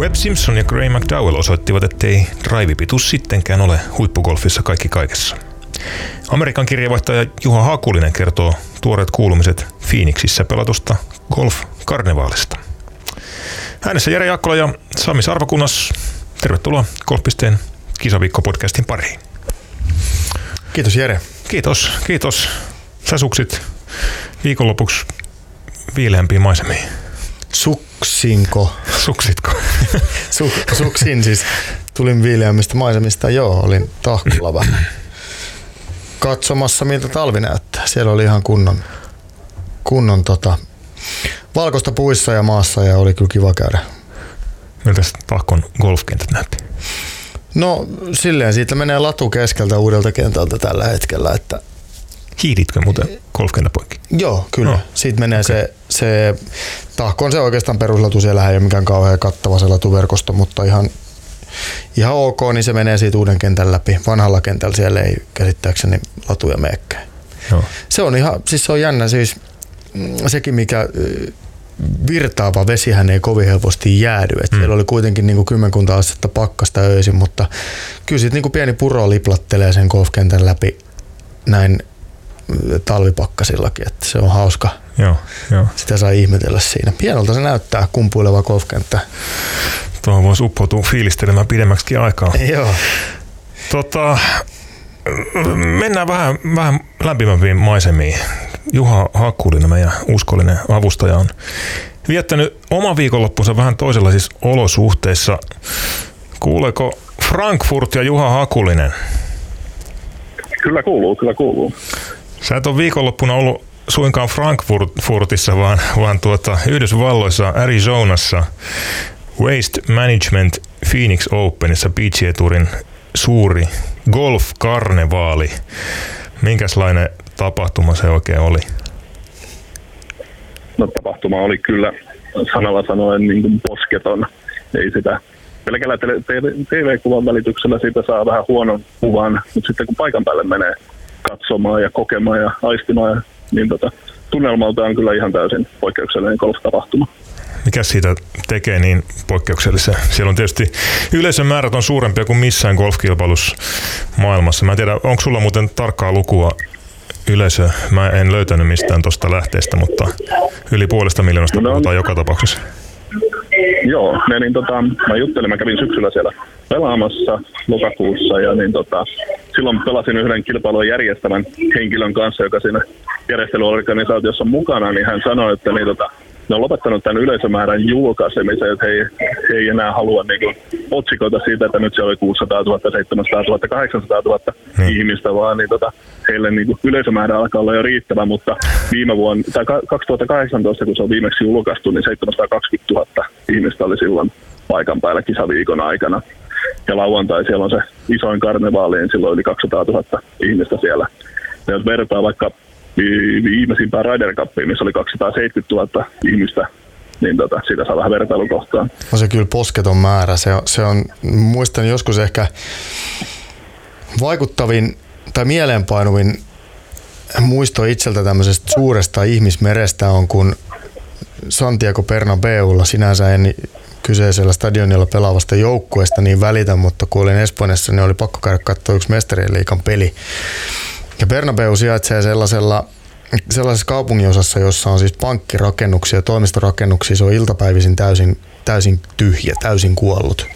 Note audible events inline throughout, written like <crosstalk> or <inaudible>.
Webb Simpson ja Gray McDowell osoittivat, ettei drive-pituus sittenkään ole huippugolfissa kaikki kaikessa. Amerikan kirjavaihtaja Juha Hakulinen kertoo tuoreet kuulumiset Phoenixissä pelatusta golf-karnevaalista. Äänessä Jere Jakkola ja Sami Sarvakunnas. Tervetuloa Golfpisteen kisaviikko-podcastin pariin. Kiitos Jere. Kiitos, kiitos. Sä suksit viikonlopuksi viileämpiin maisemiin. Suksinko? <laughs> Suksitko? <laughs> Su, suksin siis. Tulin viileämmistä maisemista, joo, olin tahkulla vähän katsomassa, miltä talvi näyttää. Siellä oli ihan kunnon, kunnon tota, valkoista puissa ja maassa ja oli kyllä kiva käydä. Miltä Tahkon golfkentät näytti? No silleen siitä menee latu keskeltä uudelta kentältä tällä hetkellä, että Hiiditkö muuten golfkentän poikki? Joo, kyllä. No. Siitä menee okay. se, se, tahko on se oikeastaan peruslatu, siellä ei ole mikään kauhean kattava se latuverkosto, mutta ihan, ihan ok, niin se menee siitä uuden kentän läpi. Vanhalla kentällä siellä ei käsittääkseni latuja meekään. Joo. Se on ihan, siis se on jännä, siis mm, sekin mikä virtaava vesihän ei kovin helposti jäädy. Et mm. Siellä oli kuitenkin niin kuin kymmenkunta astetta pakkasta öisin, mutta kyllä sitten niin pieni puro liplattelee sen golfkentän läpi näin talvipakkasillakin, että se on hauska. Joo, joo. Sitä saa ihmetellä siinä. Pienolta se näyttää kumpuileva golfkenttä. Tuohon voisi uppoutua fiilistelemään pidemmäksi aikaa. <laughs> Joo. Tota, mennään vähän, vähän lämpimämpiin maisemiin. Juha Hakkulinen, meidän uskollinen avustaja, on viettänyt oman viikonloppunsa vähän toisenlaisissa olosuhteissa. Kuuleeko Frankfurt ja Juha Hakulinen? Kyllä kuuluu, kyllä kuuluu. Sä et ole viikonloppuna ollut suinkaan Frankfurtissa, vaan, vaan tuota Yhdysvalloissa, Arizonassa, Waste Management Phoenix Openissa PGA Tourin suuri golf-karnevaali. Minkälainen tapahtuma se oikein oli? No tapahtuma oli kyllä sanalla sanoen niin kuin posketon. Ei sitä pelkällä TV-kuvan välityksellä siitä saa vähän huonon kuvan, mutta sitten kun paikan päälle menee katsomaan ja kokemaan ja aistimaan, niin tota, tunnelmalta on kyllä ihan täysin poikkeuksellinen golf-tapahtuma. Mikä siitä tekee niin poikkeuksellisen? Siellä on tietysti yleisön määrät on suurempia kuin missään golfkilpailussa maailmassa. Mä en tiedä, onko sulla muuten tarkkaa lukua yleisö? Mä en löytänyt mistään tuosta lähteestä, mutta yli puolesta miljoonasta no, puhutaan joka tapauksessa. Joo, niin tota, mä juttelin, mä kävin syksyllä siellä pelaamassa lokakuussa ja niin tota, silloin pelasin yhden kilpailun järjestävän henkilön kanssa, joka siinä järjestelyorganisaatiossa on mukana, niin hän sanoi, että niin tota, ne on lopettanut tämän yleisömäärän julkaisemisen, että he, he ei enää halua niin kuin, otsikoita siitä, että nyt se oli 600 000, 700 000, 800 000 hmm. ihmistä, vaan niin, tota, heille niin kuin, yleisömäärä alkaa olla jo riittävä, mutta viime vuonna, tai 2018, kun se on viimeksi julkaistu, niin 720 000 ihmistä oli silloin paikan päällä kisaviikon aikana. Ja lauantai siellä on se isoin karnevaali, niin silloin yli 200 000 ihmistä siellä. Ja jos vertaa vaikka viimeisimpään Ryder Cupiin, missä oli 270 000 ihmistä, niin tota, siitä saa vähän vertailukohtaa. On se kyllä posketon määrä. Se on, se on, muistan joskus ehkä vaikuttavin tai mieleenpainuvin muisto itseltä tämmöisestä suuresta ihmismerestä on, kun Santiago Bernabeulla sinänsä en kyseisellä stadionilla pelaavasta joukkueesta niin välitä, mutta kun olin Espanjassa, niin oli pakko käydä katsoa yksi mestarien liikan peli. Ja Bernabeu sijaitsee sellaisella sellaisessa kaupunginosassa, jossa on siis pankkirakennuksia ja toimistorakennuksia, se on iltapäivisin täysin, täysin tyhjä, täysin kuollut.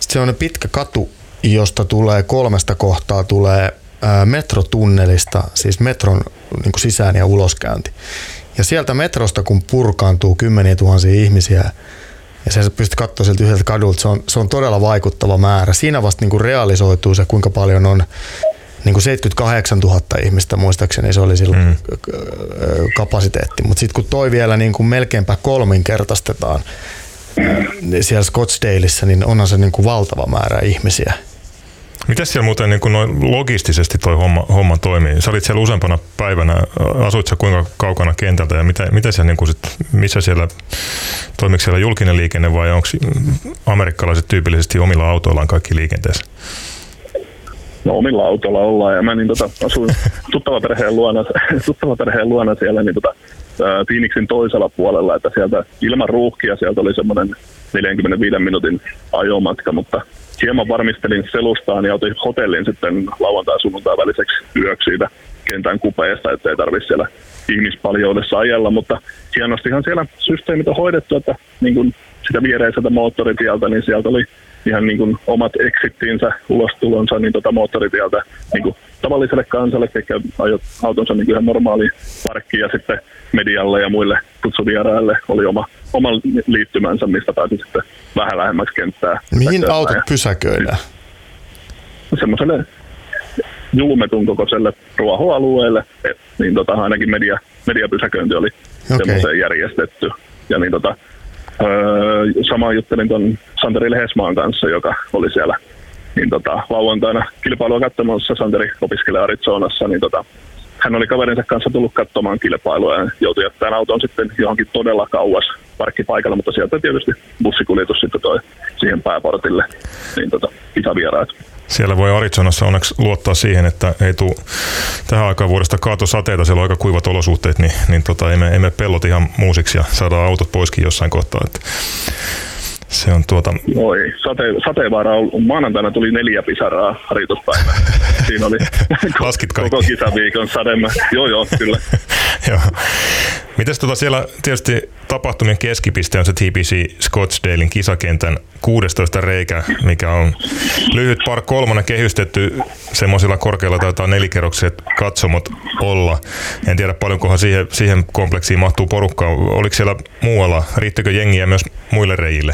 Sitten se on pitkä katu, josta tulee kolmesta kohtaa tulee metrotunnelista, siis metron niin kuin sisään- ja uloskäynti. Ja sieltä metrosta, kun purkaantuu kymmeniä tuhansia ihmisiä, ja sä pystyt katsoa sieltä yhdeltä kadulta, se on, se on todella vaikuttava määrä. Siinä vasta niin kuin realisoituu se, kuinka paljon on niin kuin 78 000 ihmistä muistaakseni se oli silloin mm. kapasiteetti. Mutta sitten kun toi vielä niin kuin melkeinpä kolminkertaistetaan niin siellä Scottsdaleissa, niin onhan se niin kuin valtava määrä ihmisiä. Miten siellä muuten niin kuin noin logistisesti toi homma, homma toimii? Sä olit siellä useampana päivänä, asuit sä kuinka kaukana kentältä ja mitä, mitä siellä, niin kuin sit, missä siellä, toimiko siellä julkinen liikenne vai onko amerikkalaiset tyypillisesti omilla autoillaan kaikki liikenteessä? No omilla autolla ollaan. Ja mä niin tota, asuin <laughs> tuttava perheen luona, tuttava perheen luona siellä, niin tota, Phoenixin toisella puolella, että sieltä ilman ruuhkia sieltä oli semmoinen 45 minuutin ajomatka, mutta hieman varmistelin selustaan ja otin hotellin sitten lauantai sunnuntai väliseksi yöksi siitä kentän kupeesta, ettei tarvitse siellä ihmispaljoudessa ajella, mutta hienostihan siellä systeemit on hoidettu, että niin kuin sitä viereiseltä moottoritieltä, niin sieltä oli ihan niin kuin omat exittiinsä, ulostulonsa niin tota moottoritieltä niin kuin tavalliselle kansalle, ketkä ajot autonsa niin kuin ihan normaali parkki ja sitten medialle ja muille kutsuvieraille oli oma, oma liittymänsä, mistä pääsi sitten vähän lähemmäksi kenttää. Mihin autot pysäköidään? Semmoiselle julmetun kokoiselle ruohoalueelle, et, niin tota, ainakin media, mediapysäköinti oli okay. semmoiseen järjestetty. Ja niin tota, öö, sama juttelin tuon Santeri Lehesmaan kanssa, joka oli siellä niin tota, lauantaina kilpailua katsomassa. Santeri opiskelee Arizonassa, niin tota, hän oli kaverinsa kanssa tullut katsomaan kilpailua ja joutui jättämään auton sitten johonkin todella kauas parkkipaikalla, mutta sieltä tietysti bussikuljetus sitten toi siihen pääportille, niin tota, kisavieraat. Siellä voi Arizonassa onneksi luottaa siihen, että ei tule tähän aikaan vuodesta kaatosateita, siellä on aika kuivat olosuhteet, niin, niin tota, ei, me, ei me pellot ihan muusiksi ja saadaan autot poiskin jossain kohtaa. Että se on tuota... Oi, sate, sateenvaara on, maanantaina tuli neljä pisaraa harjoituspäivää. Siinä oli <laughs> Laskit kaikki. koko kisaviikon sademä. Joo, joo, kyllä. <laughs> Joo. Mites tota siellä tietysti tapahtumien keskipiste on se TPC Scottsdalein kisakentän 16 reikä, mikä on lyhyt par kolmonen kehystetty semmoisilla korkeilla taitaa nelikerrokset katsomot olla. En tiedä paljonkohan siihen, siihen kompleksiin mahtuu porukkaa. Oliko siellä muualla, riittikö jengiä myös muille reijille?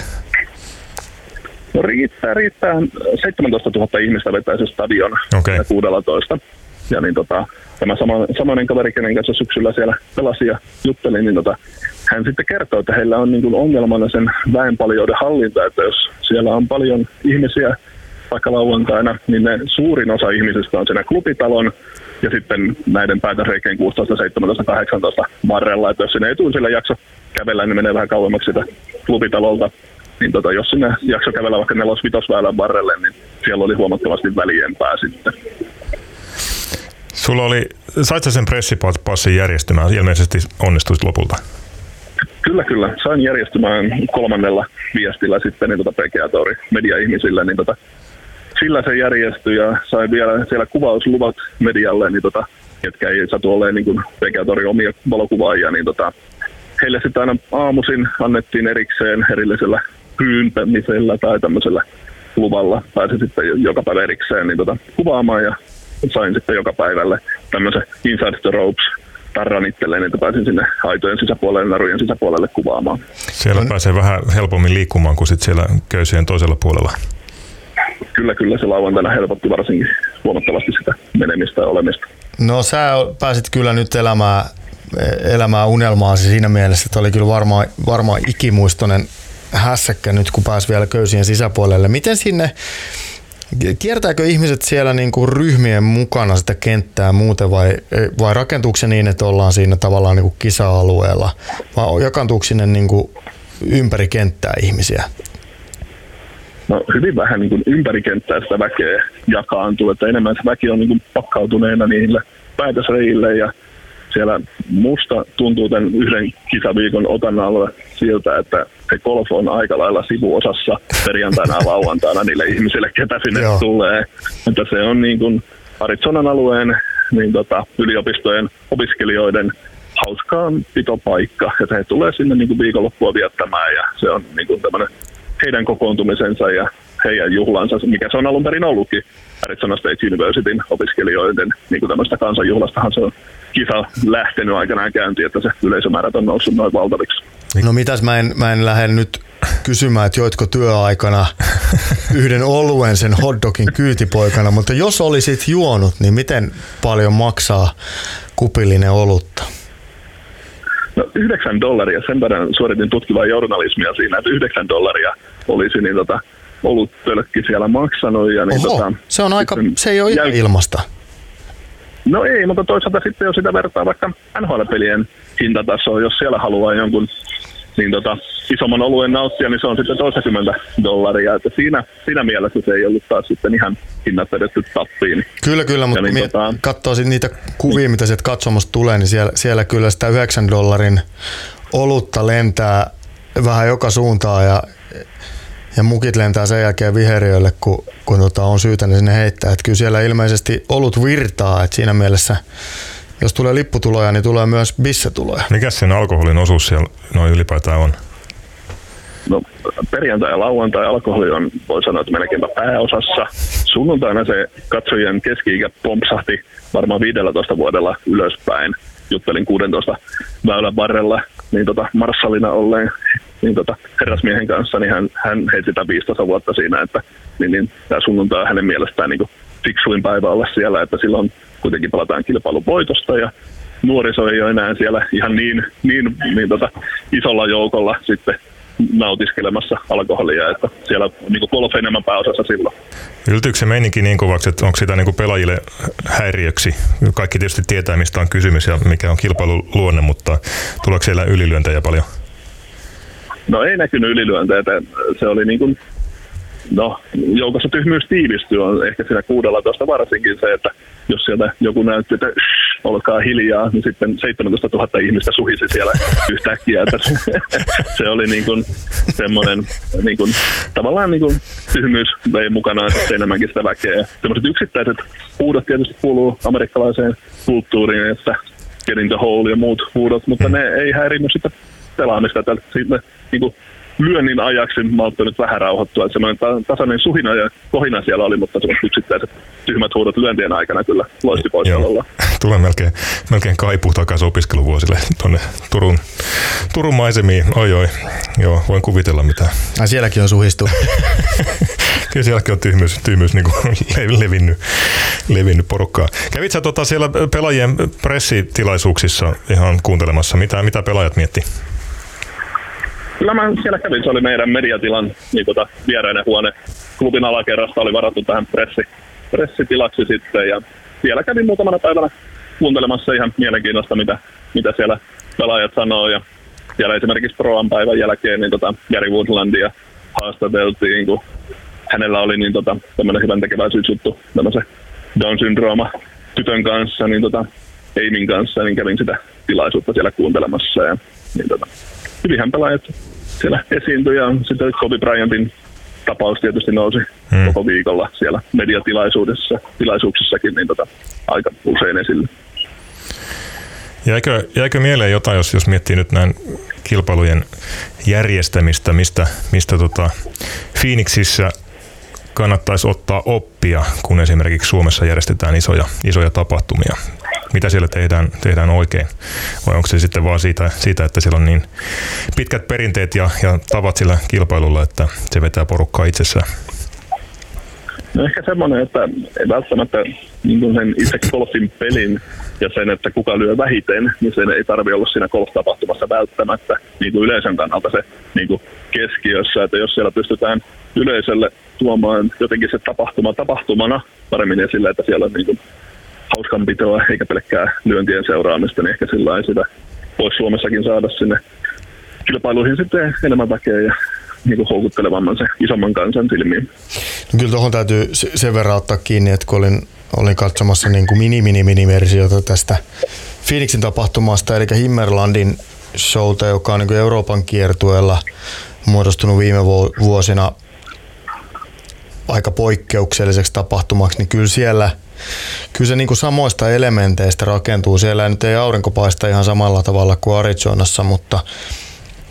No riittää, riittää. 17 000 ihmistä vetää se stadion Okei. 16. Ja niin tota, tämä sama, samainen kaveri, kenen kanssa syksyllä siellä pelasi ja juttelin, niin tota, hän sitten kertoo, että heillä on niin kuin ongelmana sen väenpaljouden hallinta, että jos siellä on paljon ihmisiä vaikka lauantaina, niin ne suurin osa ihmisistä on siinä klubitalon ja sitten näiden päätösreikeen 16, 17, 18 varrella, että jos sinne ei sillä jakso kävellä, niin menee vähän kauemmaksi sitä klubitalolta. Niin tota, jos sinne jakso kävellä vaikka nelos vitosväylän varrelle, niin siellä oli huomattavasti väljempää sitten. Sulla oli, sait sen pressipassin järjestymään? Ilmeisesti onnistuit lopulta. Kyllä, kyllä. Sain järjestymään kolmannella viestillä sitten niin tota PGA Tori media-ihmisille, niin tota, sillä se järjestyi ja sain vielä siellä kuvausluvat medialle, niin tota, ketkä ei satu olemaan niin kuin PGA Tori omia valokuvaajia, niin tota, heille sitten aina aamuisin annettiin erikseen erillisellä pyyntämisellä tai tämmöisellä luvalla pääsi sitten jo- joka päivä erikseen niin tota, kuvaamaan ja sain sitten joka päivälle tämmöisen Inside the Ropes tarran itselleen, että pääsin sinne aitojen sisäpuolelle, narujen sisäpuolelle kuvaamaan. Siellä pääsee vähän helpommin liikkumaan kuin sit siellä köysien toisella puolella. Kyllä, kyllä se lauantaina helpotti varsinkin huomattavasti sitä menemistä ja olemista. No sä pääsit kyllä nyt elämään, elämään unelmaasi siinä mielessä, että oli kyllä varmaan varmaan ikimuistoinen hässäkkä nyt, kun pääsi vielä köysien sisäpuolelle. Miten sinne, kiertääkö ihmiset siellä niin kuin ryhmien mukana sitä kenttää muuten vai, vai rakentuuko se niin, että ollaan siinä tavallaan niin kuin kisa-alueella vai jakaantuuko sinne niin kuin ympäri kenttää ihmisiä? No hyvin vähän niin kuin ympärikenttää sitä väkeä jakaantuu, että enemmän se väki on niin kuin pakkautuneena niille päätösreille ja siellä musta tuntuu tämän yhden kisaviikon otannalla siltä, että se golf on aika lailla sivuosassa perjantaina ja lauantaina niille ihmisille, ketä sinne Joo. tulee. Että se on niin kuin Arizonan alueen niin tota, yliopistojen opiskelijoiden hauskaa pitopaikka, että he tulee sinne niin kuin viikonloppua viettämään ja se on niin kuin tämmöinen heidän kokoontumisensa ja heidän juhlansa, mikä se on alun perin ollutkin Arizona State Universityn opiskelijoiden niin kuin tämmöistä kansanjuhlastahan se on kisa lähtenyt aikanaan käyntiin, että se yleisömäärät on noussut noin valtaviksi. No mitäs mä en, mä en lähde nyt kysymään, että joitko työaikana yhden oluen sen hotdogin kyytipoikana, mutta jos olisit juonut, niin miten paljon maksaa kupillinen olutta? No 9 dollaria, sen verran suoritin tutkivaa journalismia siinä, että 9 dollaria olisi niin tota, ollut tölkki siellä maksanut. Ja niin, Oho, tota, se on aika, se ei ole ihan jäl- ilmasta. No ei, mutta toisaalta sitten jos sitä vertaa vaikka NHL-pelien hintatasoa, jos siellä haluaa jonkun niin tota, isomman oluen nauttia, niin se on sitten toistakymmentä dollaria. Että siinä, siinä mielessä se ei ollut taas sitten ihan hinnat vedetty tappiin. Kyllä, kyllä, mutta niin, tota... katsoo niitä kuvia, mitä sieltä katsomusta tulee, niin siellä, siellä kyllä sitä 9 dollarin olutta lentää vähän joka suuntaan ja, ja mukit lentää sen jälkeen viheriöille, kun, kun tota on syytä niin sinne heittää. Et kyllä siellä ilmeisesti olut virtaa, että siinä mielessä jos tulee lipputuloja, niin tulee myös bissetuloja. Mikä sen alkoholin osuus siellä noin ylipäätään on? No, perjantai ja lauantai alkoholi on, voi sanoa, että melkeinpä pääosassa. Sunnuntaina se katsojien keski-ikä pompsahti varmaan 15 vuodella ylöspäin. Juttelin 16 väylän varrella niin tota, Marsalina olleen niin tota, herrasmiehen kanssa, niin hän, hän heitti sitä 15 vuotta siinä, että niin, niin, tämä sunnuntai on hänen mielestään niin fiksuin päivä olla siellä, että silloin kuitenkin palataan kilpailun voitosta ja nuoriso ei ole enää siellä ihan niin, niin, niin tota, isolla joukolla sitten nautiskelemassa alkoholia, että siellä niin golf enemmän pääosassa silloin. Yltyykö se meininki niin kovaksi, että onko sitä niin kuin pelaajille häiriöksi? Kaikki tietysti tietää, mistä on kysymys ja mikä on kilpailun luonne, mutta tuleeko siellä ylilyöntejä paljon? No ei näkynyt ylilyöntejä. Se oli niin kuin No, joukossa tyhmyys tiivistyy on ehkä siinä 16 varsinkin se, että jos sieltä joku näytti, että olkaa hiljaa, niin sitten 17 000 ihmistä suhisi siellä yhtäkkiä. Että <laughs> se oli niin kuin semmoinen niin kuin, tavallaan niin kuin tyhmyys vei mukana enemmänkin sitä väkeä. Sellaiset yksittäiset huudot tietysti kuuluu amerikkalaiseen kulttuuriin, että get in the hole ja muut huudot, mutta ne ei häirinyt sitä pelaamista. Siitä, niin kuin, lyönnin ajaksi maltto nyt vähän rauhoittua. Semmoinen tasainen suhina ja kohina siellä oli, mutta semmoiset yksittäiset tyhmät huudot lyöntien aikana kyllä loisti poissaololla. <laughs> Tulee melkein, melkein kaipuu takaisin opiskeluvuosille tuonne Turun, Turun maisemiin. Oi oi, joo, voin kuvitella mitä. Ai sielläkin on suhistu. <laughs> Kyllä sielläkin on tyhmyys, tyhmyys niin kuin levinnyt, levinnyt porukkaa. Kävit sä tota siellä pelaajien pressitilaisuuksissa ihan kuuntelemassa, mitä, mitä pelaajat miettii? Kyllä mä siellä kävin, se oli meidän mediatilan niin tota, viereinen huone. Klubin alakerrasta oli varattu tähän pressi, pressitilaksi sitten. Ja siellä kävin muutamana päivänä kuuntelemassa ihan mielenkiinnosta, mitä, mitä siellä pelaajat sanoo. Ja siellä esimerkiksi Proan päivän jälkeen niin tota, Gary Woodlandia haastateltiin, kun hänellä oli niin tota, tämmöinen hyvän tekeväisyysjuttu, tämmöisen Down-syndrooma tytön kanssa, niin tota, Eimin kanssa, niin kävin sitä tilaisuutta siellä kuuntelemassa. Ja niin tota, hyvinhän pelaajat siellä esiintyi ja sitten Kobe Bryantin tapaus tietysti nousi hmm. koko viikolla siellä mediatilaisuudessa, tilaisuuksissakin niin tota, aika usein esille. Jäikö, jäikö mieleen jotain, jos, jos miettii nyt näin kilpailujen järjestämistä, mistä, mistä tota Phoenixissä kannattaisi ottaa oppia, kun esimerkiksi Suomessa järjestetään isoja, isoja tapahtumia? Mitä siellä tehdään, tehdään oikein? Vai onko se sitten vaan siitä, siitä että siellä on niin pitkät perinteet ja, ja tavat sillä kilpailulla, että se vetää porukkaa itsessään? No ehkä semmoinen, että välttämättä niin sen itse golfin pelin ja sen, että kuka lyö vähiten, niin sen ei tarvi olla siinä golf-tapahtumassa välttämättä niin kuin yleisön kannalta se niin kuin keskiössä, että jos siellä pystytään yleisölle tuomaan jotenkin se tapahtuma tapahtumana paremmin esille, että siellä on niin kuin hauskanpitoa eikä pelkkää lyöntien seuraamista, niin ehkä sillä sitä voisi Suomessakin saada sinne kilpailuihin sitten enemmän väkeä ja niin kuin houkuttelevamman se isomman kansan silmiin. No kyllä tuohon täytyy sen verran ottaa kiinni, että kun olin, olin katsomassa niin kuin mini mini mini versiota tästä Phoenixin tapahtumasta, eli Himmerlandin showta, joka on niin kuin Euroopan kiertueella muodostunut viime vuosina aika poikkeukselliseksi tapahtumaksi, niin kyllä siellä Kyllä se niin kuin samoista elementeistä rakentuu. Siellä nyt ei aurinko paista ihan samalla tavalla kuin Arizonassa, mutta,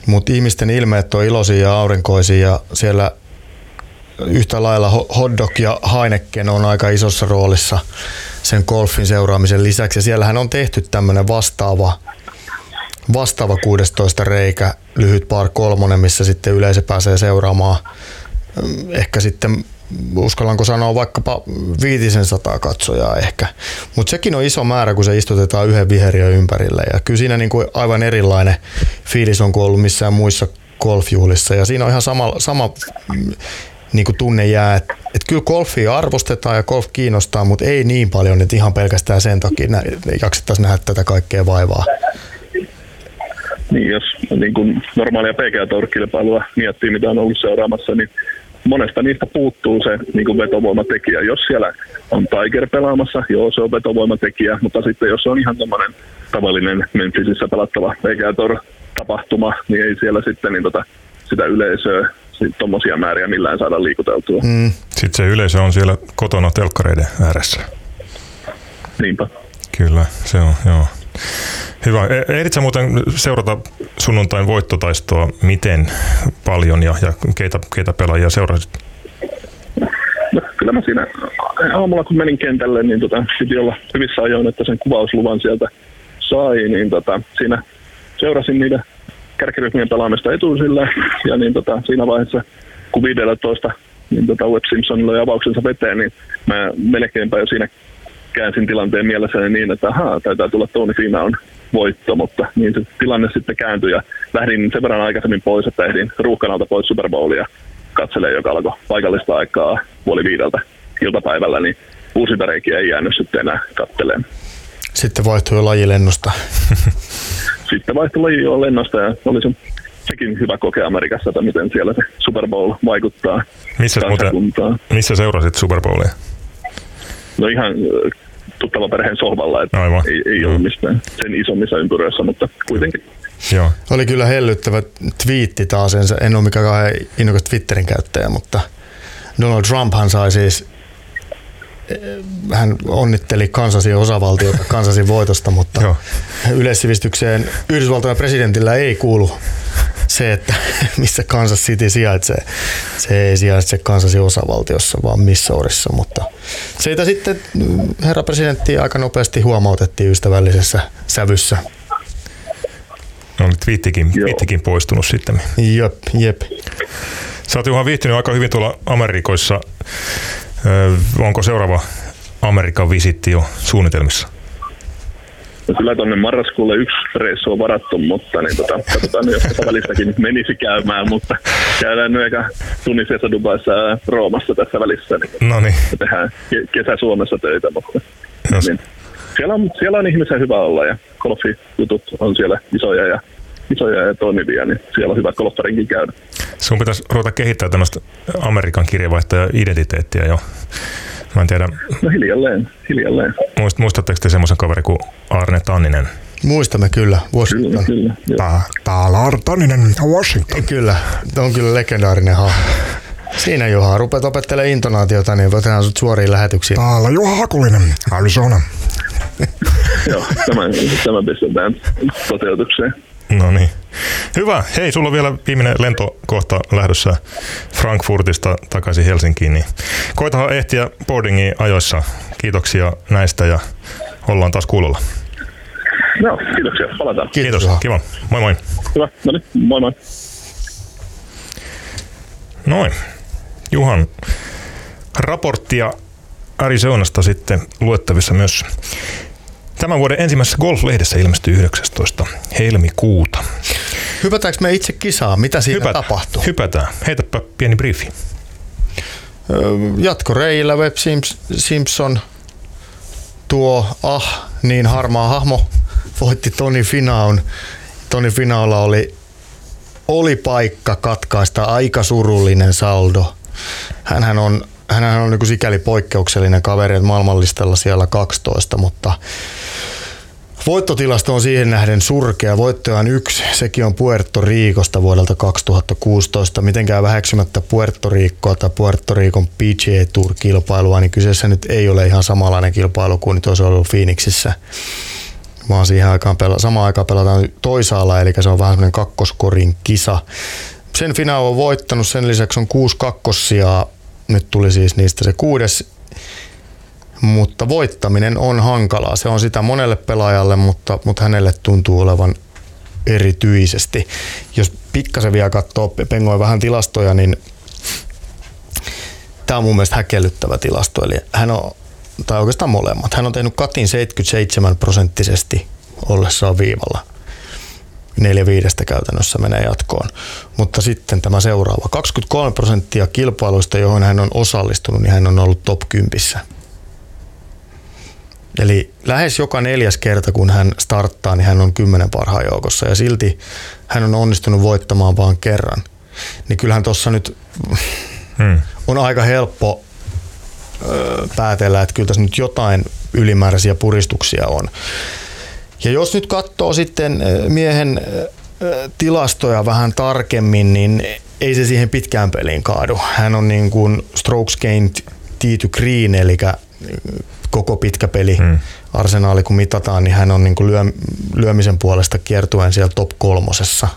mutta ihmisten ilmeet on iloisia ja aurinkoisia ja siellä yhtä lailla hotdog ja Heineken on aika isossa roolissa sen golfin seuraamisen lisäksi. Ja siellähän on tehty tämmöinen vastaava, vastaava 16 reikä, lyhyt par kolmonen, missä sitten yleisö pääsee seuraamaan ehkä sitten uskallanko sanoa vaikkapa viitisen sataa katsojaa ehkä. Mutta sekin on iso määrä, kun se istutetaan yhden viheriön ympärille. Ja kyllä siinä niin kuin aivan erilainen fiilis on kuin ollut missään muissa golfjuhlissa. Ja siinä on ihan sama, sama niin kuin tunne jää, että et kyllä golfia arvostetaan ja golf kiinnostaa, mutta ei niin paljon, että ihan pelkästään sen takia nä, jaksettaisiin nähdä tätä kaikkea vaivaa. niin jos niin kuin normaalia PGA Tour-kilpailua miettii, mitä on ollut seuraamassa, niin monesta niistä puuttuu se niin kuin vetovoimatekijä. Jos siellä on Tiger pelaamassa, joo se on vetovoimatekijä, mutta sitten jos on ihan tämmöinen tavallinen Memphisissä pelattava PGA Tour-tapahtuma, niin ei siellä sitten niin tota, sitä yleisöä tuommoisia määriä millään saada liikuteltua. Mm. Sitten se yleisö on siellä kotona telkkareiden ääressä. Niinpä. Kyllä, se on, joo. Hyvä. E, ehdit sä muuten seurata sunnuntain voittotaistoa miten paljon ja, ja keitä, keitä pelaajia seurasit? No, kyllä mä siinä aamulla kun menin kentälle, niin tota, piti olla hyvissä ajoin, että sen kuvausluvan sieltä sai, niin tota, siinä seurasin niitä kärkiryhmien pelaamista etuisille ja niin tota, siinä vaiheessa kun 15 niin tota Webb Simpson löi avauksensa veteen, niin mä melkeinpä jo siinä käänsin tilanteen mielessäni niin, että ahaa, taitaa tulla Tony Finnaun voitto, mutta niin se tilanne sitten kääntyi ja lähdin sen verran aikaisemmin pois, että ehdin ruuhkanalta pois Super Bowlia katselee, joka alkoi paikallista aikaa puoli viideltä iltapäivällä, niin uusinta reikiä ei jäänyt sitten enää katteleen. Sitten vaihtui jo lajilennosta. <laughs> sitten vaihtui laji jo lennosta ja oli se sekin hyvä kokea Amerikassa, että miten siellä se Super Bowl vaikuttaa missä, muuten, missä seurasit Super Bowlia? No ihan tuttava perheen sohvalla, että Aivan. ei, ei ole mistään sen isommissa ympyröissä, mutta kuitenkin. Joo. Oli kyllä hellyttävä twiitti taas, en ole mikään kauhean innokas Twitterin käyttäjä, mutta Donald Trumphan sai siis eh, hän onnitteli Kansasin osavaltiota <laughs> Kansasin voitosta, mutta Joo. yleissivistykseen Yhdysvaltojen presidentillä ei kuulu se, että <laughs> missä Kansas City sijaitsee. Se ei sijaitse Kansasin osavaltiossa, vaan Missourissa, mutta siitä sitten herra presidentti aika nopeasti huomautettiin ystävällisessä sävyssä. No nyt twiittikin, twiittikin poistunut sitten. Jep, jep. Sä oot Juha viihtynyt aika hyvin tuolla Amerikoissa. onko seuraava Amerikan visitti jo suunnitelmissa? No kyllä tuonne marraskuulle yksi reissu on varattu, mutta niin tota, katsotaan jos välissäkin menisi käymään, mutta käydään nyt eikä Tunisiassa, Dubaissa ja Roomassa tässä välissä. Niin no niin. Tehdään kesä Suomessa töitä, mutta niin, siellä, on, siellä on ihmisen hyvä olla ja golfijutut on siellä isoja ja isoja ja toimivia, niin siellä on hyvä golfarinkin käydä. Sun pitäisi ruveta kehittää tämmöistä Amerikan kirjavaihtaja-identiteettiä jo. Mä en tiedä. No hiljalleen, hiljalleen. Muist, muistatteko te semmoisen kaveri kuin Arne Tanninen? Muistamme kyllä, Washington. Kyllä, kyllä, Tää, täällä Arne Tanninen, Washington. Kyllä, on kyllä legendaarinen hahmo. Siinä Juha, rupeat opettelemaan intonaatiota, niin tehdä sut suoriin lähetyksiin. Täällä Juha Hakulinen, Arizona. <laughs> Joo, tämä, tämä pistetään toteutukseen. No niin. Hyvä. Hei, sulla on vielä viimeinen lentokohta lähdössä Frankfurtista takaisin Helsinkiin. Niin koitahan ehtiä boardingiin ajoissa. Kiitoksia näistä ja ollaan taas kuulolla. No, kiitoksia. Palataan. Kiitos. Kiitos. Kiva. Moi moi. Hyvä. No niin, moi moi. Noin. Juhan raporttia Arizonasta sitten luettavissa myös Tämän vuoden ensimmäisessä golf-lehdessä ilmestyi 19. helmikuuta. Hypätäänkö me itse kisaa? Mitä siinä Hypätä, tapahtuu? Hypätään. Heitäpä pieni briefi. Jatkoreillä Web Simpson tuo ah niin harmaa hahmo voitti Toni Finaun. Toni Finaulla oli, oli paikka katkaista aika surullinen saldo. Hänhän on, hänhän on niin sikäli poikkeuksellinen kaveri, että maailmanlistalla siellä 12, mutta Voittotilasto on siihen nähden surkea. Voittoja on yksi. Sekin on Puerto Riikosta vuodelta 2016. Mitenkään väheksymättä Puerto Riikkoa tai Puerto Riikon PGA Tour-kilpailua, niin kyseessä nyt ei ole ihan samanlainen kilpailu kuin nyt olisi ollut Phoenixissä. Vaan siihen aikaan pela- samaan aikaan pelataan toisaalla, eli se on vähän semmoinen kakkoskorin kisa. Sen finaali on voittanut, sen lisäksi on kuusi kakkossia. Nyt tuli siis niistä se kuudes mutta voittaminen on hankalaa. Se on sitä monelle pelaajalle, mutta, mutta hänelle tuntuu olevan erityisesti. Jos pikkasen vielä katsoo, pengoi vähän tilastoja, niin tämä on mun mielestä häkellyttävä tilasto. Eli hän on, tai oikeastaan molemmat, hän on tehnyt katin 77 prosenttisesti ollessaan viivalla. Neljä viidestä käytännössä menee jatkoon. Mutta sitten tämä seuraava. 23 prosenttia kilpailuista, johon hän on osallistunut, niin hän on ollut top 10 Eli lähes joka neljäs kerta, kun hän starttaa, niin hän on kymmenen parhaan joukossa ja silti hän on onnistunut voittamaan vain kerran. Niin kyllähän tuossa nyt hmm. on aika helppo ö, päätellä, että kyllä tässä nyt jotain ylimääräisiä puristuksia on. Ja jos nyt katsoo sitten miehen tilastoja vähän tarkemmin, niin ei se siihen pitkään peliin kaadu. Hän on niin kuin strokes gained T to green, eli koko pitkä peli hmm. arsenaali kun mitataan, niin hän on niin kuin lyö, lyömisen puolesta kiertuen siellä top kolmosessa.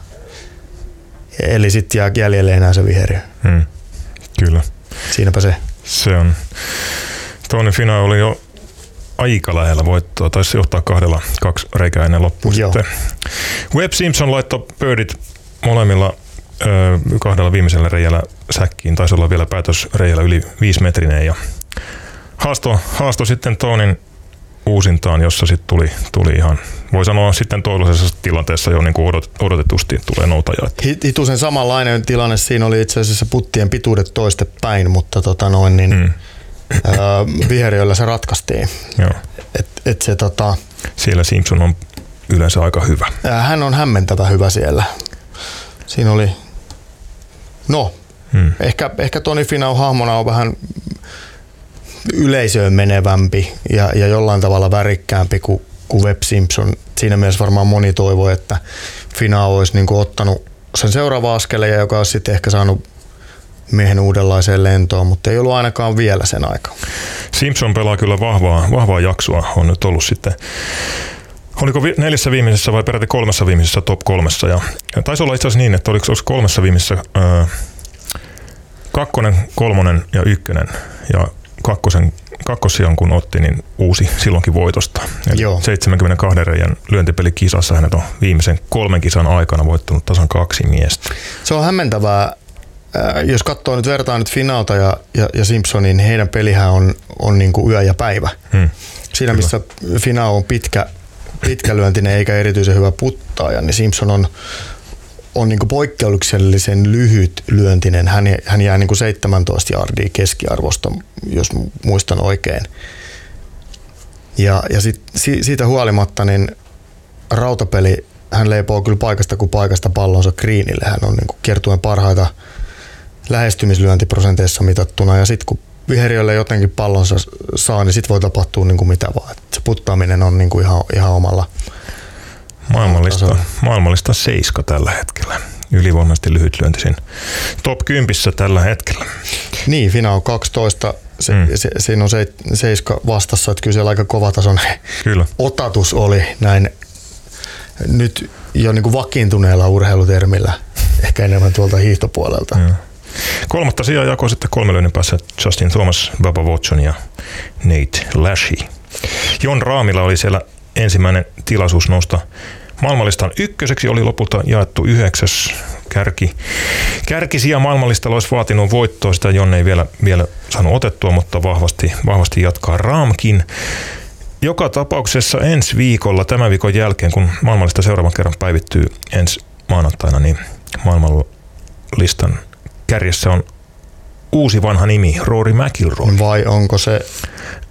Eli sitten jää jäljelle enää se viheri. Hmm. Kyllä. Siinäpä se. Se on. Tony Fina oli jo aika lähellä voittoa, taisi johtaa kahdella kaksi reikää ennen loppuun sitten. Webb Simpson laittoi birdit molemmilla ö, kahdella viimeisellä reijällä säkkiin, taisi olla vielä päätös reijällä yli viisi metrinen ja haasto, haasto sitten Tonin uusintaan, jossa sitten tuli, tuli ihan, voi sanoa sitten toivoisessa tilanteessa jo niin kuin odot, odotetusti tulee noutaja. Hitusen samanlainen tilanne, siinä oli itse asiassa puttien pituudet toiste päin, mutta tota noin, niin, mm. Viheriöllä se ratkaistiin. Joo. Et, et se, tota, siellä Simpson on yleensä aika hyvä. Hän on hämmentävä hyvä siellä. Siinä oli, no, hmm. ehkä, ehkä Toni Finau hahmona on vähän yleisöön menevämpi ja, ja jollain tavalla värikkäämpi kuin, kuin Webb Simpson. Siinä mielessä varmaan moni toivoi, että Finau olisi niin kuin ottanut sen seuraava askeleen, joka olisi sitten ehkä saanut miehen uudenlaiseen lentoon, mutta ei ollut ainakaan vielä sen aika. Simpson pelaa kyllä vahvaa, vahvaa jaksoa, on nyt ollut sitten Oliko neljässä viimeisessä vai peräti kolmessa viimeisessä top kolmessa? Ja, ja taisi olla itse asiassa niin, että oliko, oliko kolmessa viimeisessä ää, kakkonen, kolmonen ja ykkönen. Ja kakkosen, kakkosia kun otti, niin uusi silloinkin voitosta. Eli Joo. 72 reijän lyöntipelikisassa hänet on viimeisen kolmen kisan aikana voittanut tasan kaksi miestä. Se on hämmentävää. Jos katsoo nyt vertaa nyt Finalta ja, ja, ja Simpsonin, niin heidän pelihän on, on niin kuin yö ja päivä. Hmm. Siinä missä Final on pitkä, pitkälyöntinen eikä erityisen hyvä puttaaja, niin Simpson on on niin poikkeuksellisen lyhyt lyöntinen. Hän, hän jää niin 17 jardia keskiarvosta, jos muistan oikein. Ja, ja sit, si, siitä huolimatta niin rautapeli, hän leipoo kyllä paikasta kuin paikasta pallonsa kriinille. Hän on niin kiertuen parhaita lähestymislyöntiprosenteissa mitattuna. Ja sitten kun viheriölle jotenkin pallonsa saa, niin sitten voi tapahtua niin kuin mitä vaan. Et se puttaaminen on niin kuin ihan, ihan omalla Maailmallista, maailmallista seiska tällä hetkellä. Ylivoimaisesti lyhytlyöntisin top 10 tällä hetkellä. Niin, Fina on 12. Se, mm. se, siinä on se, seiska vastassa, että kyllä siellä aika kovatason kyllä. otatus oli näin nyt jo niin kuin vakiintuneella urheilutermillä, ehkä enemmän tuolta hiihtopuolelta. Ja. Kolmatta sijaa jakoi sitten kolme lyönnin päässä Justin Thomas, Baba Watson ja Nate Lashy. Jon Raamila oli siellä ensimmäinen tilaisuus nousta maailmanlistan ykköseksi oli lopulta jaettu yhdeksäs kärki. Kärkisiä maailmanlistalla olisi vaatinut voittoa, sitä Jonne ei vielä, vielä saanut otettua, mutta vahvasti, vahvasti jatkaa Raamkin. Joka tapauksessa ensi viikolla, tämän viikon jälkeen, kun maailmanlista seuraavan kerran päivittyy ensi maanantaina, niin maailmanlistan kärjessä on uusi vanha nimi, Rory McIlroy. Vai onko se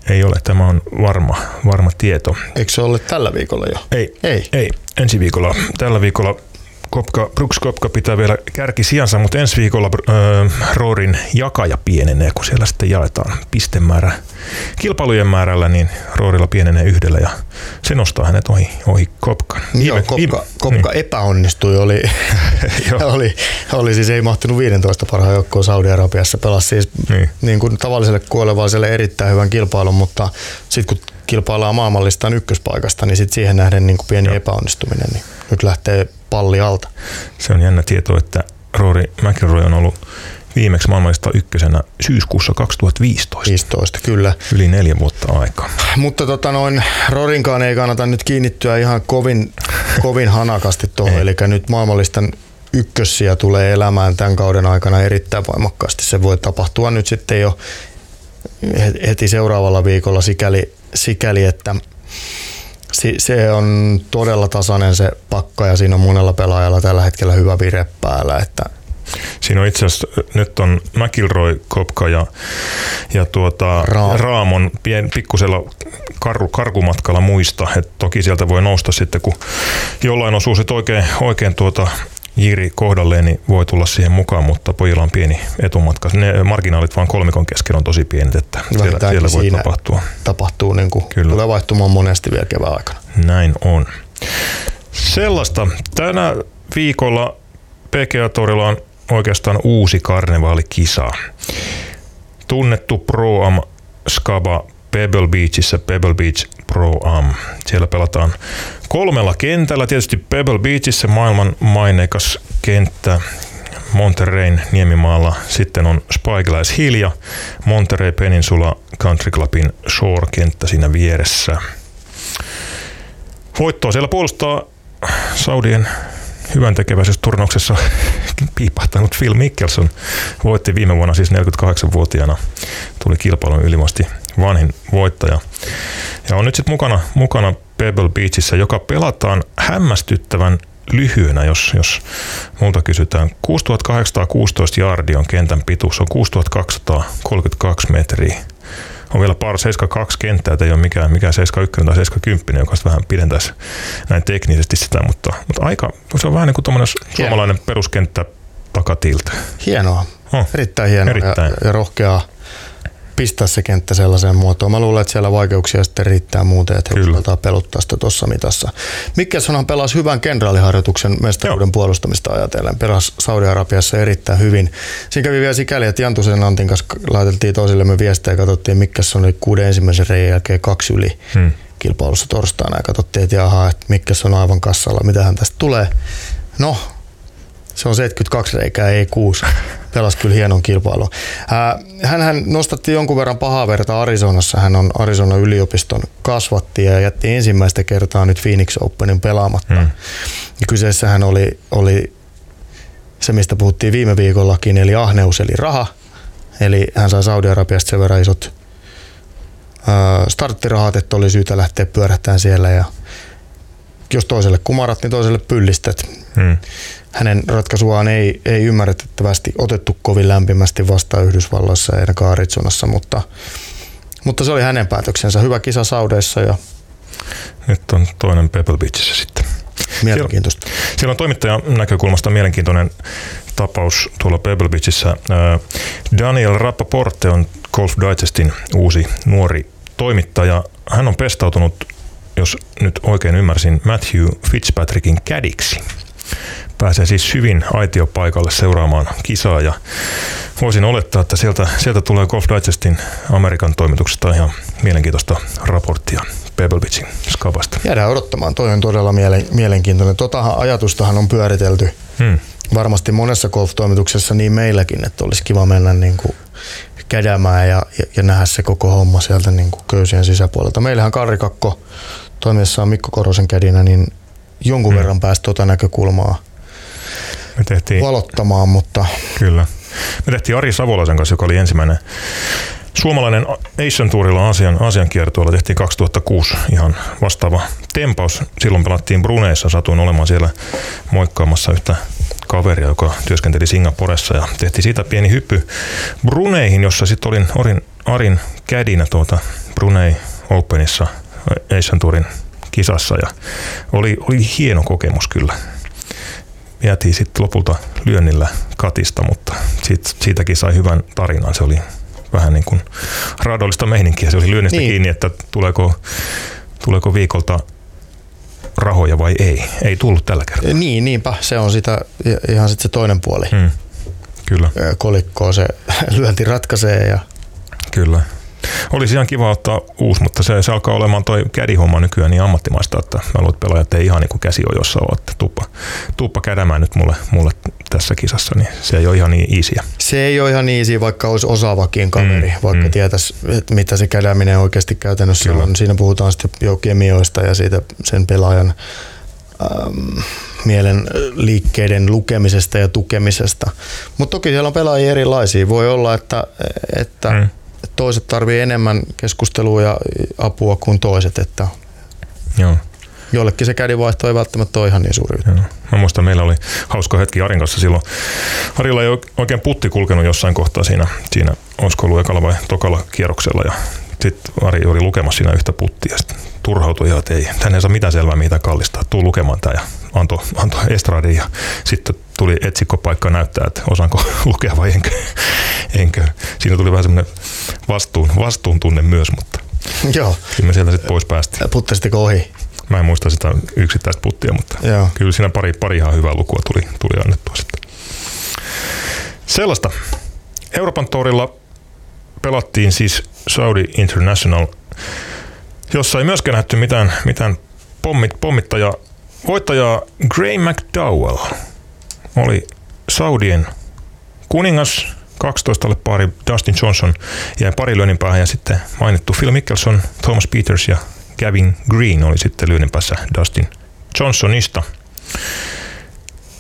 ei ole, tämä on varma, varma tieto. Eikö se ole tällä viikolla jo? Ei, ei, ei. ensi viikolla. Tällä viikolla Kopka, Brooks Kopka pitää vielä kärki sijansa, mutta ensi viikolla äh, Roorin jakaja pienenee, kun siellä sitten jaetaan pistemäärä kilpailujen määrällä, niin Roorilla pienenee yhdellä ja se nostaa hänet ohi, ohi Kopkan. Joo, Kopka, viime, Kopka niin. epäonnistui, oli, <laughs> oli, oli siis ei mahtunut 15 parhaan joukkoon Saudi-Arabiassa, pelasi siis niin. Niin kuin tavalliselle kuolevaiselle erittäin hyvän kilpailun, mutta sitten kun kilpaillaan maailmallistaan ykköspaikasta, niin sit siihen nähden niin kuin pieni Joo. epäonnistuminen, niin nyt lähtee palli alta. Se on jännä tieto, että Rory McIlroy on ollut viimeksi maailmallista ykkösenä syyskuussa 2015. 15, kyllä. Yli neljä vuotta aikaa. Mutta tota noin, Rorinkaan ei kannata nyt kiinnittyä ihan kovin, kovin hanakasti tuohon. Eli nyt maailmallistan ykkössiä tulee elämään tämän kauden aikana erittäin voimakkaasti. Se voi tapahtua nyt sitten jo heti seuraavalla viikolla sikäli, sikäli että se on todella tasainen se pakka ja siinä on monella pelaajalla tällä hetkellä hyvä vire päällä, että Siinä on itse asiassa, nyt on McIlroy, Kopka ja, ja tuota, Raam. Raamon pien, pikkusella kar, karkumatkalla muista. Et toki sieltä voi nousta sitten, kun jollain osuu sit oikein, oikein tuota, Jiri kohdalleen, niin voi tulla siihen mukaan, mutta pojilla on pieni etumatka. Ne marginaalit vaan kolmikon kesken on tosi pienet, että siellä, Vähintäänkin siellä voi tapahtua. Tapahtuu niin kuin, Kyllä. tulee vaihtumaan monesti vielä kevään aikana. Näin on. Sellaista. Tänä viikolla PGA Tourilla on oikeastaan uusi karnevaalikisa. Tunnettu Pro Am Skaba Pebble Beachissä, Pebble Beach Pro Am. Siellä pelataan kolmella kentällä. Tietysti Pebble Beachissä maailman maineikas kenttä Monterreyn niemimaalla. Sitten on Spyglass Hill ja Monterey Peninsula Country Clubin Shore-kenttä siinä vieressä. Voittoa siellä puolustaa Saudien hyvän tekeväisessä turnauksessa <laughs> piipahtanut Phil Mickelson. Voitti viime vuonna siis 48-vuotiaana. Tuli kilpailun ylimasti vanhin voittaja. Ja on nyt sitten mukana, mukana Pebble Beachissä, joka pelataan hämmästyttävän lyhyenä, jos, jos multa kysytään. 6816 jardia on kentän pituus, on 6232 metriä. On vielä par 72 kenttää, että ei ole mikään, mikään 71 tai 70, joka vähän pidentäisi näin teknisesti sitä, mutta, mutta aika, se on vähän niin kuin tuommoinen suomalainen peruskenttä takatilta. Hienoa. Oh, Erittäin hienoa Erittäin. Ja, ja rohkeaa pistää se kenttä sellaiseen muotoon. Mä luulen, että siellä vaikeuksia sitten riittää muuten, että he uskaltaa peluttaa sitä tuossa mitassa. Mikkelsonhan pelasi hyvän kenraaliharjoituksen mestaruuden Joo. puolustamista ajatellen. Pelasi Saudi-Arabiassa erittäin hyvin. Siinä kävi vielä sikäli, että Jantusen Antin kanssa laiteltiin toisillemme viestejä ja katsottiin, Mikkelson oli kuuden ensimmäisen reijän jälkeen kaksi yli Hmm. kilpailussa torstaina ja katsottiin, että jaha, että Mikkelson on aivan kassalla, mitähän tästä tulee. No, se on 72 reikää, ei 6. <laughs> Pelasi kyllä hienon kilpailun. Hän, hän nostatti jonkun verran pahaa verta Arizonassa. Hän on Arizona yliopiston kasvattaja ja jätti ensimmäistä kertaa nyt Phoenix Openin pelaamatta. Hmm. Ja kyseessähän oli, oli se, mistä puhuttiin viime viikollakin, eli ahneus eli raha. Eli hän sai Saudi-Arabiasta sen verran isot starttirahat, että oli syytä lähteä pyörähtämään siellä ja jos toiselle kumarat, niin toiselle pyllistät. Hmm. Hänen ratkaisuaan ei, ei ymmärrettävästi otettu kovin lämpimästi vastaan Yhdysvalloissa ja ainakaan Arizonassa, mutta, mutta se oli hänen päätöksensä. Hyvä kisa Saudeissa ja Nyt on toinen Pebble Beachissä sitten. mielenkiintoista. Siellä on toimittajan näkökulmasta mielenkiintoinen tapaus tuolla Pebble Beachissä. Daniel Rappaporte on Golf Digestin uusi nuori toimittaja. Hän on pestautunut, jos nyt oikein ymmärsin, Matthew Fitzpatrickin kädiksi. Pääsee siis hyvin aitiopaikalle seuraamaan kisaa ja voisin olettaa, että sieltä, sieltä tulee Golf Digestin Amerikan toimituksesta ihan mielenkiintoista raporttia Pebble Beachin skabasta. Jäädään odottamaan. Toi on todella mielen, mielenkiintoinen. Tota ajatustahan on pyöritelty Hmm. varmasti monessa golf-toimituksessa niin meilläkin, että olisi kiva mennä niin kuin kädämään ja, ja, ja nähdä se koko homma sieltä niin kuin köysien sisäpuolelta. Meillähän Karri Kakko toimiessaan Mikko Korosen kädinä, niin jonkun Mm. verran pääsi tuota näkökulmaa Me tehtiin, valottamaan, mutta Kyllä. Me tehtiin Ari Savolaisen kanssa, joka oli ensimmäinen suomalainen Asian Tourilla Aasian, Aasian kiertueella. Tehtiin 2006 ihan vastaava tempaus. Silloin pelattiin Bruneissa. Satuin olemaan siellä moikkaamassa yhtä kaveria, joka työskenteli Singaporessa ja tehtiin siitä pieni hyppy Bruneihin, jossa sitten olin, olin Arin kädinä tuota Brunei Openissa Asian Tourin kisassa ja oli, oli hieno kokemus kyllä jäätiin sitten lopulta lyönnillä katista, mutta siitä, siitäkin sai hyvän tarinan. Se oli vähän niin kuin raadollista meininkiä. Se oli lyönnistä Niin. kiinni, että tuleeko, tuleeko viikolta rahoja vai ei. Ei tullut tällä kertaa. niin, niinpä se on sitä ihan sitten se toinen puoli. Mm. Kyllä, Kolikkoa se <laughs> lyönti ratkaisee ja kyllä. Olisi ihan kiva ottaa uusi, mutta se, se alkaa olemaan toi kädihomma nykyään niin ammattimaista, että mä luulen, että pelaajat ei ihan niin kuin käsiojossa ole, että tuppa, tuppa kädämään nyt mulle, mulle tässä kisassa, niin se ei ole ihan niin easyä. Se ei ole ihan niin easy, vaikka olisi osaavakin kaveri, mm, vaikka mm. tietäisi, että mitä se kädäminen oikeasti käytännössä Kyllä. on. Siinä puhutaan sitten jo kemioista ja siitä sen pelaajan äm, mielen liikkeiden lukemisesta ja tukemisesta. Mutta toki siellä on pelaajia erilaisia. Voi olla, että, että mm. Toiset tarvii enemmän keskustelua ja apua kuin toiset. Että Joo. jollekin se kädinvaihto ei välttämättä ole ihan niin suuri Joo. Mä muistan, meillä oli hauska hetki Arin kanssa silloin. Arilla ei oikein putti kulkenut jossain kohtaa siinä, siinä olisiko ollut ekalla vai tokalla kierroksella ja sitten Ari oli lukemassa siinä yhtä puttia ja sitten turhautui ihan, että ei, tänne ei saa mitään selvää, mitä kallistaa, tuu lukemaan tämä ja antoi, antoi estradin ja sitten tuli etsikkopaikka näyttää, että osaanko <laughs> lukea vai enkö. enkö. Siinä tuli vähän semmoinen vastuun, vastuun tunne myös, mutta Joo. kyllä me sieltä sitten pois päästiin. Puttasitteko ohi? Mä en muista sitä yksittäistä puttia, mutta Joo. kyllä siinä pari, pari ihan hyvää lukua tuli, tuli annettua sitten. Sellaista. Euroopan torilla pelattiin siis Saudi International, jossa ei myöskään nähty mitään, mitään pommit, pommittajaa. Voittaja Gray McDowell oli Saudien kuningas, 12 pari Dustin Johnson jäi pari lyönnin päähän ja sitten mainittu Phil Mickelson, Thomas Peters ja Gavin Green oli sitten lyönnin päässä Dustin Johnsonista.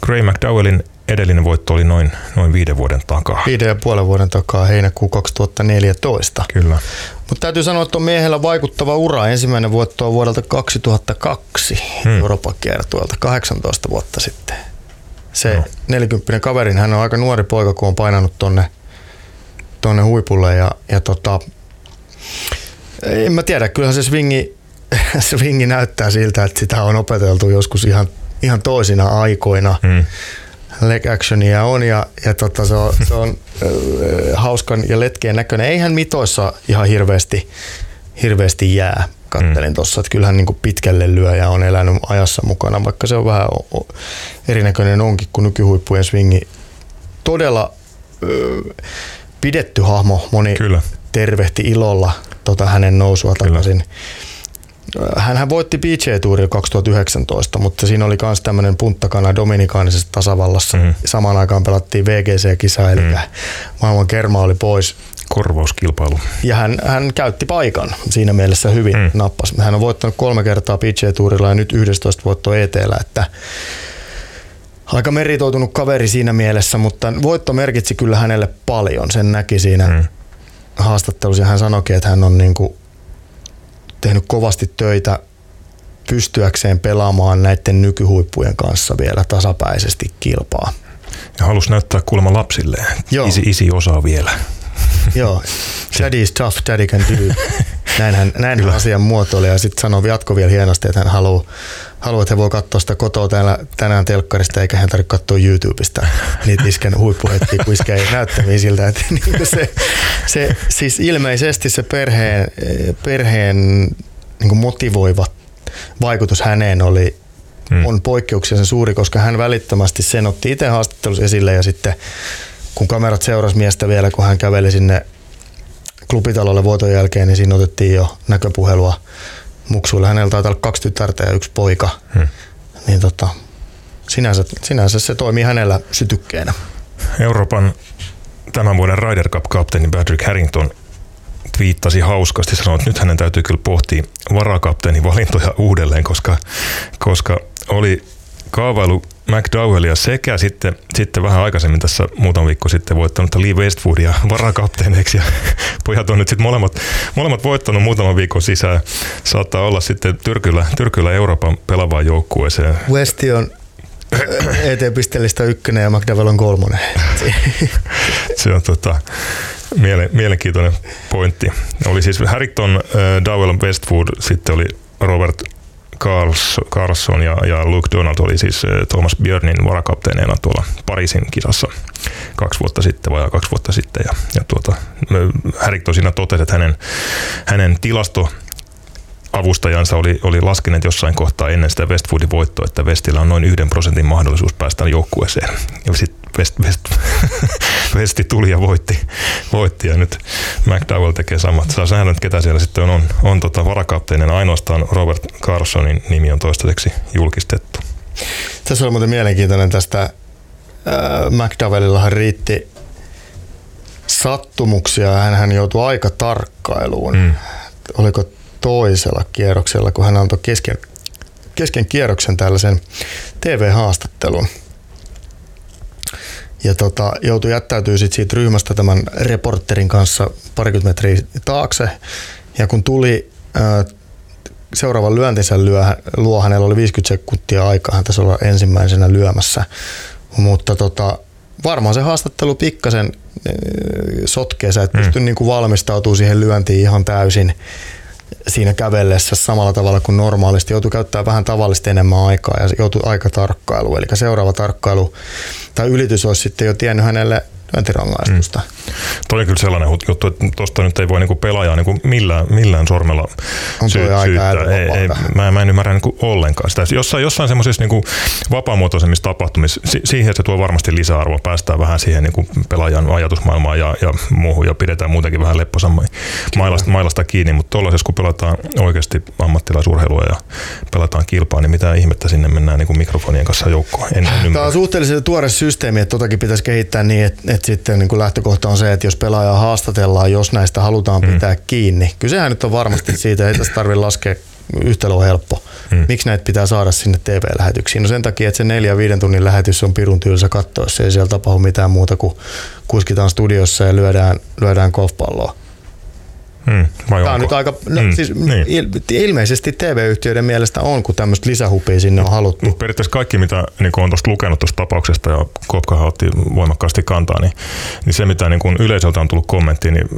Gray McDowellin edellinen voitto oli noin, noin viiden vuoden takaa. Viiden ja puolen vuoden takaa heinäkuu 2014. Kyllä. Mutta täytyy sanoa, että on miehellä vaikuttava ura. Ensimmäinen voitto on vuodelta 2002 hmm. Euroopan kiertueelta, 18 vuotta sitten. Se no. 40 kaverin, hän on aika nuori poika, kun on painanut tonne, tonne huipulle. Ja, ja tota, en mä tiedä, kyllähän se swingi, <laughs> swingi näyttää siltä, että sitä on opeteltu joskus ihan, ihan toisina aikoina. Hmm leg actionia on ja, ja tota, se on, se on äh, hauskan ja letkeen näköinen. Eihän mitoissa ihan hirveästi, hirveästi jää. Kattelin mm. tuossa, että kyllähän niin kuin pitkälle lyö ja on elänyt ajassa mukana, vaikka se on vähän erinäköinen onkin kuin nykyhuippujen swingi. Todella ö, pidetty hahmo, moni Kyllä. tervehti ilolla tota hänen nousua takaisin. Hänhän voitti PGA Tourin 2019, mutta siinä oli myös tämmöinen punttakana Dominikaanisessa tasavallassa. Mm. Samaan aikaan pelattiin VGC-kisa, eli mm. maailman kerma oli pois. Korvauskilpailu. Ja hän, hän käytti paikan siinä mielessä hyvin mm. nappas. Hän on voittanut kolme kertaa PGA Tourilla ja nyt 11 voittoa ETllä, että aika meritoitunut kaveri siinä mielessä, mutta voitto merkitsi kyllä hänelle paljon. Sen näki siinä mm. haastattelussa ja hän sanoikin, että hän on niin kuin tehnyt kovasti töitä pystyäkseen pelaamaan näiden nykyhuippujen kanssa vielä tasapäisesti kilpaa. Ja halusi näyttää kuulemma lapsille, isi, isi osaa vielä. <laughs> Joo, daddy is tough, daddy can do. <laughs> Näin hän, näin hän asian muotoili ja sitten sanoi jatko vielä hienosti, että hän haluaa, haluaa että he voi katsoa sitä kotoa täällä, tänään telkkarista eikä hän tarvitse katsoa YouTubesta niitä isken huippuhetkiä, kun iskee näyttämiä siltä. Että <laughs> niin se, se, siis ilmeisesti se perheen, perheen niin kuin motivoiva vaikutus häneen oli, hmm. on poikkeuksellisen suuri, koska hän välittömästi sen otti itse haastattelussa esille ja sitten kun kamerat seurasi miestä vielä, kun hän käveli sinne klubitalolle vuoton jälkeen, niin siinä otettiin jo näköpuhelua muksuille. Hänellä taitaa olla kaksi tytärtä ja yksi poika. Hmm. Niin tota, sinänsä, sinänsä se toimii hänellä sytykkeenä. Euroopan tämän vuoden Ryder Cup-kapteeni Patrick Harrington viittasi hauskasti, sanoi, että nyt hänen täytyy kyllä pohtia varakapteenin valintoja uudelleen, koska, koska oli kaavailu McDowellia sekä sitten, sitten vähän aikaisemmin tässä muutama viikko sitten voittanut Lee Westwoodia <laughs> varakapteeneiksi ja <laughs> pojat on nyt sitten molemmat, molemmat voittanut muutaman viikon sisään. Saattaa olla sitten Tyrkyllä, Tyrkyllä Euroopan pelavaan joukkueeseen. Westi on ET-pisteellistä ykkönen ja McDowell on kolmonen. <laughs> Se on tota, miele, mielenkiintoinen pointti. Oli siis Harrington, Dowell, Westwood, sitten oli Robert Carlson ja, ja Luke Donald oli siis Thomas Björnin varakapteeneina tuolla Pariisin kisassa kaksi vuotta sitten vai kaksi vuotta sitten. Ja, ja tuota, Harrington siinä totesi, että hänen, hänen tilasto avustajansa oli, oli laskeneet jossain kohtaa ennen sitä Westwoodin voittoa, että Westillä on noin yhden prosentin mahdollisuus päästä joukkueeseen. Ja sitten West, West, <laughs> Westi tuli ja voitti, voitti ja nyt McDowell tekee samat. Saa nähdä, että ketä siellä sitten on, on, on tota varakapteenina. Ainoastaan Robert Carsonin nimi on toistaiseksi julkistettu. Tässä oli muuten mielenkiintoinen tästä äh, McDowellillahan riitti sattumuksia. Hän, hän joutui aika tarkkailuun. Mm. Oliko toisella kierroksella, kun hän antoi kesken, kesken kierroksen tällaisen TV-haastattelun. Ja tota, joutui jättäytyä sit siitä ryhmästä tämän reporterin kanssa parikymmentä metriä taakse. Ja kun tuli ää, seuraavan lyöntinsä lyö, luo, hänellä oli 50 sekuntia aikaa, hän tässä olla ensimmäisenä lyömässä. Mutta tota, varmaan se haastattelu pikkasen sotkee, sä et mm. pysty niin valmistautumaan siihen lyöntiin ihan täysin siinä kävellessä samalla tavalla kuin normaalisti. Joutuu käyttää vähän tavallista enemmän aikaa ja joutuu aika tarkkailu. Eli seuraava tarkkailu tai ylitys olisi sitten jo tiennyt hänelle lyöntirangaistusta. Mm. Toi on kyllä sellainen juttu, että tuosta nyt ei voi niinku pelaajaa niinku millään, millään sormella on sy- syyttää. Ei, ei, mä, mä en ymmärrä niinku ollenkaan sitä. Jossain, jossain semmoisissa niinku vapaamuotoisemmissa tapahtumissa, si- siihen se tuo varmasti lisäarvoa. Päästään vähän siihen niinku pelaajan ajatusmaailmaan ja, ja muuhun ja pidetään muutenkin vähän lepposammin mailasta, mailasta kiinni. Mutta tuollaisessa, kun pelataan oikeasti ammattilaisurheilua ja pelataan kilpaa, niin mitä ihmettä sinne mennään niinku mikrofonien kanssa joukkoon. En, en Tämä on suhteellisen tuore systeemi, että totakin pitäisi kehittää niin, että et sitten niin kuin lähtökohta on se, että jos pelaajaa haastatellaan, jos näistä halutaan mm. pitää kiinni. Kysehän nyt on varmasti siitä, ei tässä tarvitse laskea yhtälö on helppo. Mm. Miksi näitä pitää saada sinne TV-lähetyksiin? No sen takia, että se neljä viiden tunnin lähetys on pirun tylsä katsoa, jos ei siellä tapahdu mitään muuta kuin kuskitaan studiossa ja lyödään, lyödään golfpalloa. Vai Tämä on nyt aika, no, hmm, siis niin. il, ilmeisesti TV-yhtiöiden mielestä on, kun tämmöistä lisähupia sinne on haluttu. Mutta periaatteessa kaikki, mitä niin on tuosta lukenut tuosta tapauksesta, ja Kopkahan otti voimakkaasti kantaa, niin, niin se, mitä niin yleisöltä on tullut kommentti, niin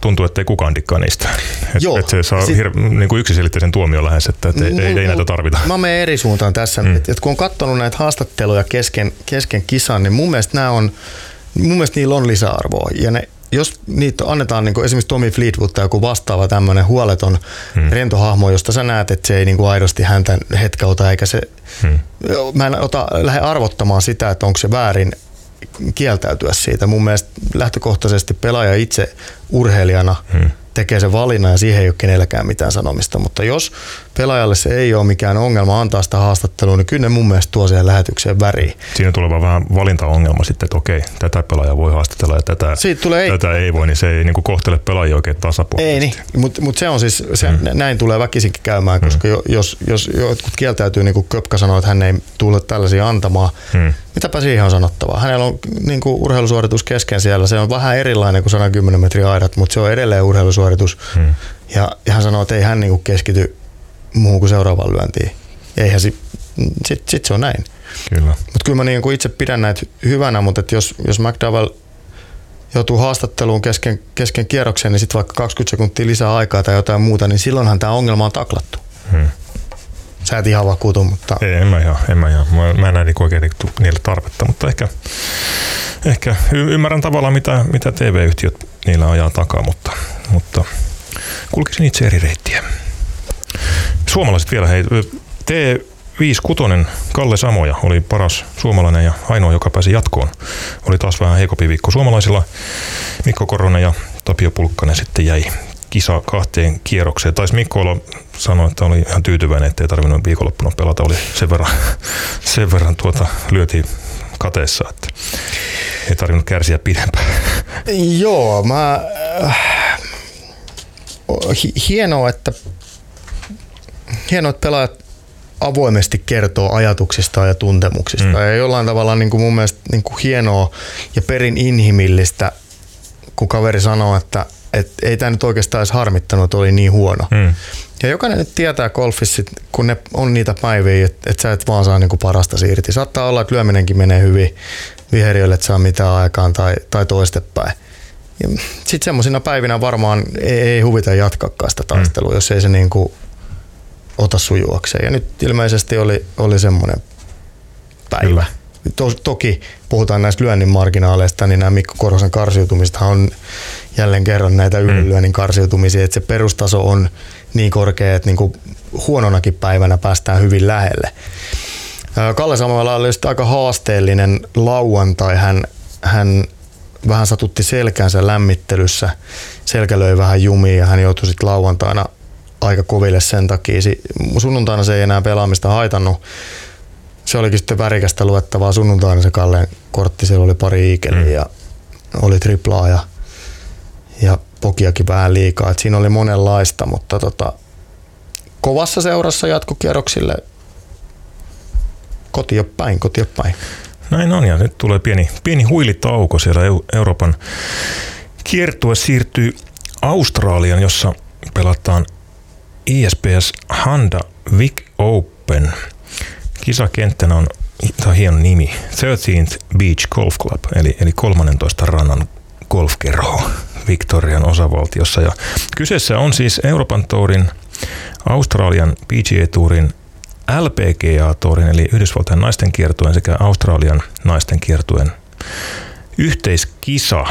tuntuu, että ei kukaan dikkaa niistä. Et, Joo. Et se saa sit, hir- niin kuin yksiselitteisen tuomion lähes, että et ei, ei, ei näitä tarvita. Mä menen eri suuntaan tässä. Mm. Et, et kun on katsonut näitä haastatteluja kesken, kesken kisan, niin mun mielestä nämä on mun mielestä niillä on lisäarvoa. Ja ne jos niitä annetaan niin kuin esimerkiksi Tommy Fleetwood tai joku vastaava tämmöinen huoleton hmm. rentohahmo, josta sä näet, että se ei niin kuin aidosti häntä hetkauta, eikä se, hmm. mä en ota, lähde arvottamaan sitä, että onko se väärin kieltäytyä siitä. Mun mielestä lähtökohtaisesti pelaaja itse urheilijana hmm tekee sen valinnan ja siihen ei ole kenelläkään mitään sanomista. Mutta jos pelaajalle se ei ole mikään ongelma antaa sitä haastattelua, niin kyllä ne mun mielestä tuo siihen lähetykseen väriin. Siinä tulee vaan vähän valintaongelma sitten, että okei, tätä pelaajaa voi haastatella ja tätä, Siitä tulee tätä ei. ei voi, niin se ei niin kuin kohtele pelaajia oikein tasapuolisesti. Ei niin, mutta mut se on siis, se, mm. näin tulee väkisinkin käymään, koska mm. jos, jos jotkut kieltäytyy, niin kuin Köpkä sanoi, että hän ei tule tällaisia antamaan, mm. mitäpä siihen on sanottavaa. Hänellä on niin kuin urheilusuoritus kesken siellä, se on vähän erilainen kuin 110 metriä aidat, mutta se on edelleen urheilusuoritus. Mm. Ja, ja hän sanoo, että ei hän niin kuin keskity muuhun kuin seuraavaan lyöntiin. Eihän si, sit, sit se on näin. Kyllä. Mutta kyllä mä niin kuin itse pidän näitä hyvänä, mutta että jos, jos McDowell joutuu haastatteluun kesken, kesken kierroksen, niin sitten vaikka 20 sekuntia lisää aikaa tai jotain muuta, niin silloinhan tämä ongelma on taklattu. Hmm. Sä et ihan vakuutu, mutta... Ei, en mä ihan, en mä ihan. Mä, mä en näin oikein niinku niille tarvetta, mutta ehkä, ehkä y- ymmärrän tavallaan, mitä, mitä TV-yhtiöt niillä ajaa takaa, mutta, mutta kulkisin itse eri reittiä. Suomalaiset vielä, hei, T56 Kalle Samoja oli paras suomalainen ja ainoa, joka pääsi jatkoon. Oli taas vähän heikompi viikko suomalaisilla. Mikko Koronen ja Tapio Pulkkanen sitten jäi kisa kahteen kierrokseen. Taisi Mikko olla sanoa, että oli ihan tyytyväinen, ettei tarvinnut viikonloppuna pelata. Oli sen verran, <laughs> sen verran tuota, lyötiin kateessa, että ei tarvinnut kärsiä pidempään. Joo, mä... Äh, hienoa, että hienoa, että pelaajat avoimesti kertoo ajatuksista ja tuntemuksista. Mm. Ja jollain tavalla niin kuin mun mielestä niin kuin hienoa ja perin inhimillistä, kun kaveri sanoo, että, että ei tämä nyt oikeastaan edes harmittanut, että oli niin huono. Mm. Ja jokainen nyt tietää golfissa, kun ne on niitä päiviä, että, että sä et vaan saa niin kuin parasta irti. Saattaa olla, että lyöminenkin menee hyvin viheriölle, että saa mitään aikaan tai, tai toistepäin. Sitten semmoisina päivinä varmaan ei, ei huvita jatkaa sitä taistelua, mm. jos ei se niin kuin ota sujuakseen. Ja nyt ilmeisesti oli, oli semmoinen päivä. To, toki puhutaan näistä lyönnin marginaaleista, niin nämä Mikko Korhosen karsiutumiset on jälleen kerran näitä mm. ylilyönnin karsiutumisia, että se perustaso on niin korkea, että niin kuin huononakin päivänä päästään hyvin lähelle. Kalle Samoilla oli aika haasteellinen lauantai. Hän, hän vähän satutti selkänsä lämmittelyssä. Selkä löi vähän jumiin ja hän joutui sitten lauantaina aika koville sen takia. Sunnuntaina se ei enää pelaamista haitannut. Se olikin sitten värikästä luettavaa. Sunnuntaina se Kallen kortti, siellä oli pari iikeliä mm. ja oli triplaa ja, ja pokiakin vähän liikaa. Et siinä oli monenlaista, mutta tota, kovassa seurassa jatkokierroksille kotia päin, kotia päin. Näin on ja nyt tulee pieni, pieni huilitauko siellä Euroopan kiertue siirtyy Australian, jossa pelataan ISPS Honda Vic Open. Kisakenttänä on, tämä on hieno nimi, 13th Beach Golf Club, eli, eli 13 rannan golfkerho Victorian osavaltiossa. Ja kyseessä on siis Euroopan Tourin, Australian PGA Tourin, LPGA-tourin eli Yhdysvaltain naisten kiertueen sekä Australian naisten kiertueen yhteiskisa.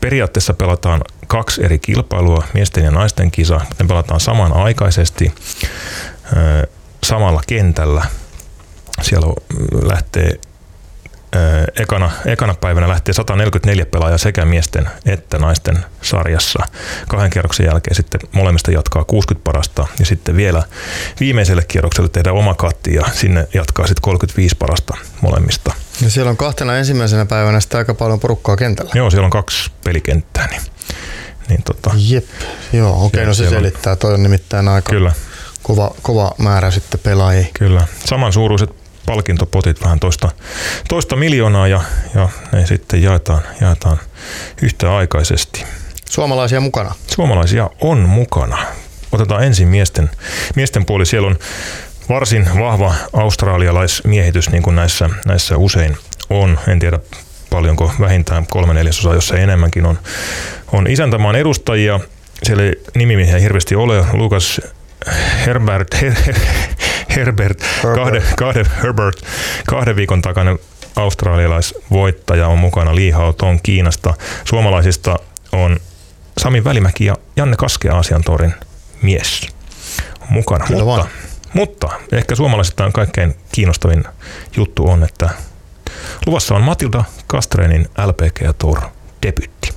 Periaatteessa pelataan kaksi eri kilpailua, miesten ja naisten kisa. Ne pelataan samanaikaisesti samalla kentällä. Siellä lähtee ekana, ekana päivänä lähtee 144 pelaajaa sekä miesten että naisten sarjassa. Kahden kierroksen jälkeen sitten molemmista jatkaa 60 parasta ja sitten vielä viimeiselle kierrokselle tehdään oma katti ja sinne jatkaa sitten 35 parasta molemmista. Ja siellä on kahtena ensimmäisenä päivänä sitä aika paljon porukkaa kentällä. Joo, siellä on kaksi pelikenttää. Niin, niin tota, Jep, joo, okei, okay, no se selittää. On... Toi on nimittäin aika Kyllä. Kova, kova määrä sitten pelaajia. Kyllä, samansuuruiset palkintopotit vähän toista, toista miljoonaa ja, ja ne sitten jaetaan, jaetaan yhtäaikaisesti. Suomalaisia mukana? Suomalaisia on mukana. Otetaan ensin miesten, miesten puoli. Siellä on varsin vahva australialaismiehitys, niin kuin näissä, näissä usein on. En tiedä paljonko, vähintään kolme neljäsosaa, jos ei enemmänkin on, on isäntämaan edustajia. Siellä ei nimimiehiä hirveästi ole. Lukas Herbert, Her, Herbert, Kahden, kahden, Herbert, kahden viikon takana australialaisvoittaja on mukana Lee Hao Kiinasta. Suomalaisista on Sami Välimäki ja Janne Kaske Aasian torin mies mukana. Kyllä mutta, mutta ehkä suomalaisista kaikkein kiinnostavin juttu on, että luvassa on Matilda Kastrenin LPG Tour debytti.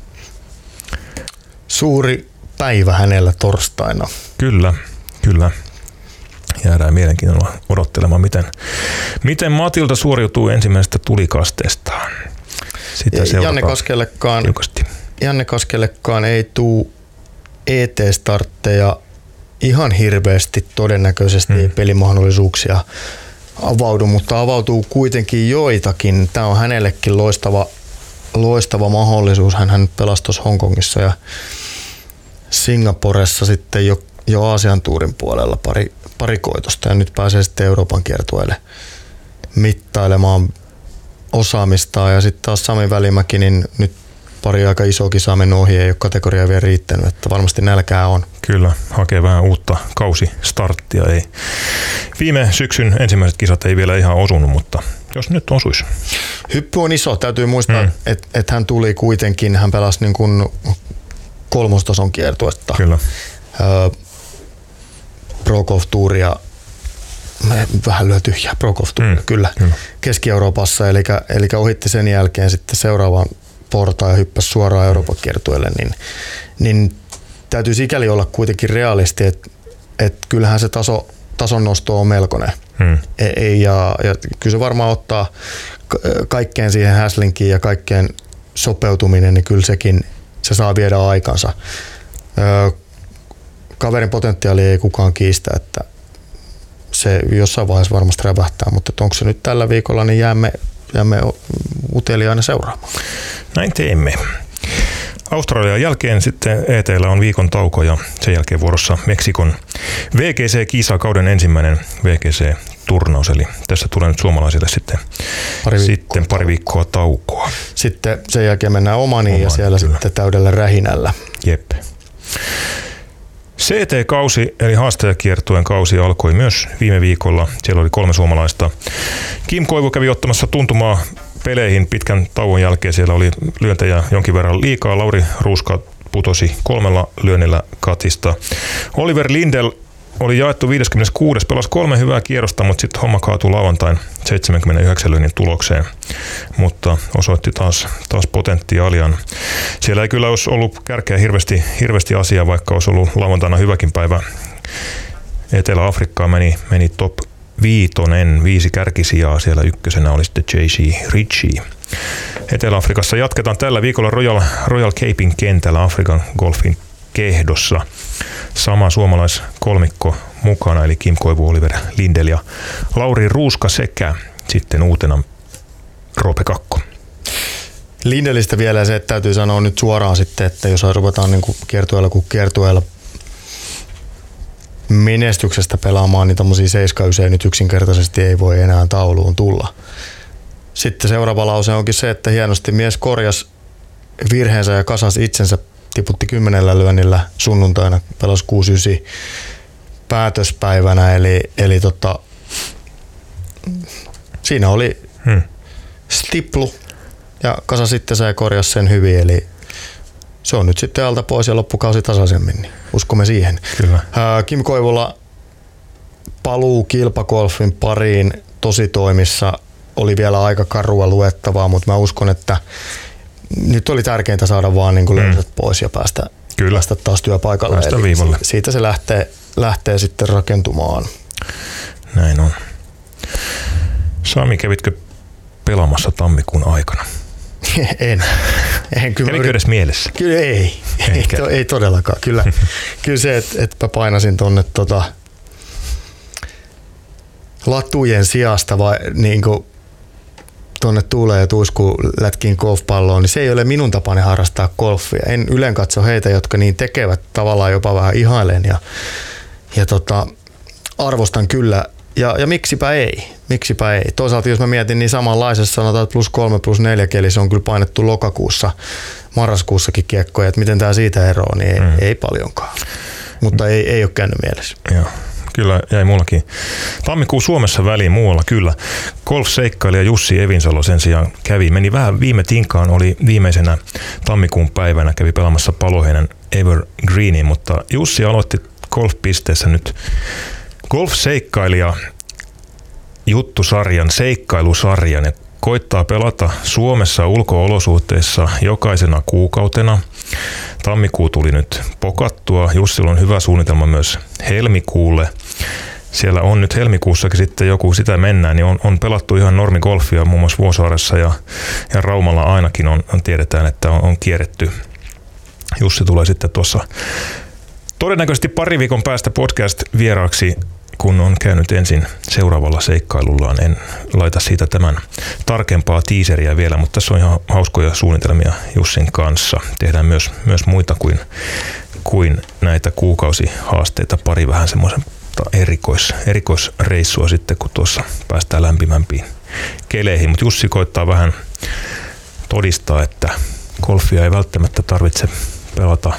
Suuri päivä hänellä torstaina. Kyllä, kyllä jäädään mielenkiinnolla odottelemaan, miten, miten Matilda suoriutuu ensimmäisestä tulikasteestaan. Sitä Janne Kaskellekaan, Janne Kaskellekaan ei tule ET-startteja ihan hirveästi todennäköisesti hmm. pelimahdollisuuksia avaudu, mutta avautuu kuitenkin joitakin. Tämä on hänellekin loistava, loistava mahdollisuus. Hän pelasi Hongkongissa ja Singaporessa sitten jo, jo Aasian tuurin puolella pari, pari koitosta ja nyt pääsee sitten Euroopan kiertueelle mittailemaan osaamistaan ja sitten taas Sami Välimäki, niin nyt pari aika iso kisaa mennyt ohi, ei ole kategoria vielä riittänyt, että varmasti nälkää on. Kyllä, hakee vähän uutta kausistarttia. Ei. Viime syksyn ensimmäiset kisat ei vielä ihan osunut, mutta jos nyt osuisi. Hyppy on iso, täytyy muistaa, mm. että et hän tuli kuitenkin, hän pelasi niin kuin kolmostason kiertuetta. Kyllä. Öö, Prokov-tuuria vähän lyö tyhjää Prokov mm, kyllä, kyllä, Keski-Euroopassa, eli, eli ohitti sen jälkeen sitten seuraavan portaan ja hyppäsi suoraan Euroopan kiertueelle, niin, niin täytyy sikäli olla kuitenkin realisti, että, että kyllähän se taso, tason nosto on melkoinen. Hmm. E, ja, ja kyllä se varmaan ottaa kaikkeen siihen häslinkiin ja kaikkeen sopeutuminen, niin kyllä sekin se saa viedä aikansa kaverin potentiaali ei kukaan kiistä, että se jossain vaiheessa varmasti rävähtää, mutta onko se nyt tällä viikolla, niin jäämme, jäämme uteliaina seuraamaan. Näin teemme. Australian jälkeen sitten ETllä on viikon tauko ja sen jälkeen vuorossa Meksikon VGC-kisa, kauden ensimmäinen VGC-turnaus. Eli tässä tulee nyt suomalaisille sitten pari viikkoa, sitten pari viikkoa taukoa. Sitten sen jälkeen mennään Omaniin Oman, ja siellä kyllä. sitten täydellä rähinällä. Jep. CT-kausi eli haastajakiertueen kausi alkoi myös viime viikolla. Siellä oli kolme suomalaista. Kim Koivu kävi ottamassa tuntumaa peleihin pitkän tauon jälkeen. Siellä oli lyöntejä jonkin verran liikaa. Lauri Ruuska putosi kolmella lyönnillä katista. Oliver Lindel oli jaettu 56. Pelasi kolme hyvää kierrosta, mutta sitten homma kaatui lauantain 79 lyönnin tulokseen. Mutta osoitti taas, taas potentiaalian. Siellä ei kyllä olisi ollut kärkeä hirveästi, hirveästi asiaa, vaikka olisi ollut lauantaina hyväkin päivä. Etelä-Afrikkaan meni, meni top viitonen, viisi kärkisijaa. Siellä ykkösenä oli sitten J.C. Ritchie. Etelä-Afrikassa jatketaan tällä viikolla Royal, Royal Capein kentällä Afrikan golfin kehdossa. Sama suomalaiskolmikko mukana, eli Kim Koivu, Oliver Lindel ja Lauri Ruuska sekä sitten uutena Roope Kakko. Lindelistä vielä se, että täytyy sanoa nyt suoraan sitten, että jos ruvetaan niin kiertueella kuin kiertueella menestyksestä pelaamaan, niin tommosia 7 nyt yksinkertaisesti ei voi enää tauluun tulla. Sitten seuraava lause onkin se, että hienosti mies korjas virheensä ja kasasi itsensä, tiputti kymmenellä lyönnillä sunnuntaina, pelasi 6 päätöspäivänä, eli, eli tota, siinä oli hmm. stiplu ja kasa sitten se korjasi sen hyvin, eli se on nyt sitten alta pois ja loppukausi tasaisemmin, niin uskomme siihen. Kyllä. Kim Koivula paluu kilpakolfin pariin tositoimissa oli vielä aika karua luettavaa, mutta mä uskon, että nyt oli tärkeintä saada vaan niin kuin mm. pois ja päästä, Kyllä. päästä taas työpaikalle. Päästä viivalle. Siitä se lähtee, lähtee sitten rakentumaan. Näin on. Sami, kävitkö pelaamassa tammikuun aikana? <laughs> en. en kyllä Kävikö edes mielessä? Kyllä ei. Ei, to, ei, todellakaan. Kyllä, <laughs> kyllä se, että et mä painasin tonne tota, latujen sijasta vai niin kuin tuonne tuuleen ja tuiskuun lätkiin golfpalloon, niin se ei ole minun tapani harrastaa golfia. En ylen katso heitä, jotka niin tekevät tavallaan jopa vähän ihailen ja, ja tota, arvostan kyllä. Ja, ja miksipä ei, miksipä ei. Toisaalta jos mä mietin, niin samanlaisessa sanotaan, että plus kolme plus neljä keli, se on kyllä painettu lokakuussa, marraskuussakin kiekkoja, että miten tämä siitä eroaa, niin ei, mm. ei paljonkaan. Mutta ei, ei ole käynyt mielessä. Joo kyllä jäi mullakin. Tammikuu Suomessa väliin muualla kyllä. Golf-seikkailija Jussi Evinsalo sen sijaan kävi. Meni vähän viime tinkaan, oli viimeisenä tammikuun päivänä, kävi pelaamassa paloheinen Evergreenin, mutta Jussi aloitti golf-pisteessä nyt golf-seikkailija juttusarjan, seikkailusarjan ja koittaa pelata Suomessa ulkoolosuhteissa jokaisena kuukautena. Tammikuu tuli nyt pokattua. Jussilla on hyvä suunnitelma myös helmikuulle. Siellä on nyt helmikuussakin sitten joku, sitä mennään, niin on, on pelattu ihan normigolfia muun muassa Vuosaaressa ja, ja Raumalla ainakin on, on tiedetään, että on, on kierretty. Jussi tulee sitten tuossa todennäköisesti pari viikon päästä podcast vieraaksi kun on käynyt ensin seuraavalla seikkailullaan. En laita siitä tämän tarkempaa tiiseriä vielä, mutta tässä on ihan hauskoja suunnitelmia Jussin kanssa. Tehdään myös, myös muita kuin, kuin näitä kuukausihaasteita, pari vähän semmoisen erikois, erikoisreissua sitten, kun tuossa päästään lämpimämpiin keleihin. Mutta Jussi koittaa vähän todistaa, että golfia ei välttämättä tarvitse pelata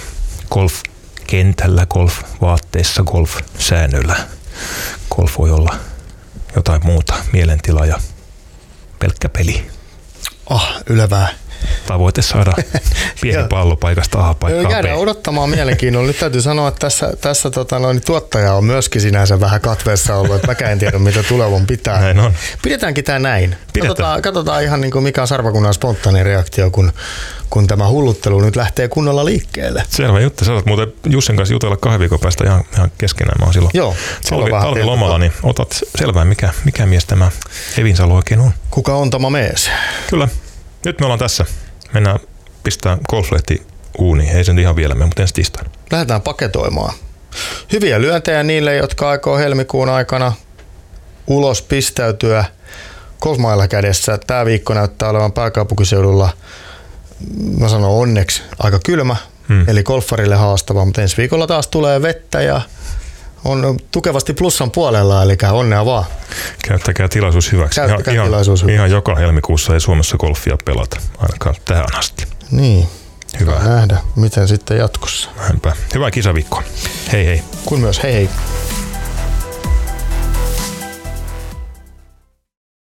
golf kentällä, golf-vaatteissa, golf-säännöillä golf voi olla jotain muuta, mielentila ja pelkkä peli. Ah, ylevää. Tavoite saada <laughs> pieni pallo paikasta A paikkaan Jäädään odottamaan mielenkiinnolla. Nyt täytyy sanoa, että tässä, tässä tota, noin, tuottaja on myöskin sinänsä vähän katveessa ollut, että mäkään en tiedä, mitä tulevan pitää. Näin on. Pidetäänkin tämä näin. Katsotaan, katsotaan ihan niin kuin mikä on sarvakunnan spontaani reaktio, kun kun tämä hulluttelu nyt lähtee kunnolla liikkeelle. Selvä juttu. Sä oot muuten Jussin kanssa jutella kahden viikon päästä ihan, ihan keskenään. Mä oon silloin Joo, talvi, talvilomalla, niin otat selvää, mikä, mikä mies tämä Evinsalo oikein on. Kuka on tämä mies? Kyllä. Nyt me ollaan tässä. Mennään pistää golflehti uuni. Ei sen ihan vielä mene, mutta ensi tiistaina. Lähdetään paketoimaan. Hyviä lyöntejä niille, jotka aikoo helmikuun aikana ulos pistäytyä golfmailla kädessä. Tämä viikko näyttää olevan pääkaupunkiseudulla – mä sanon onneksi aika kylmä, hmm. eli golfarille haastava, mutta ensi viikolla taas tulee vettä ja on tukevasti plussan puolella, eli onnea vaan. Käyttäkää tilaisuus hyväksi. Käyttäkää ihan, tilaisuus hyväksi. Ihan joka helmikuussa ei Suomessa golfia pelata, ainakaan tähän asti. Niin. Hyvä. nähdä, miten sitten jatkossa. Näinpä. Hyvää kisaviikkoa. Hei hei. Kun myös hei hei.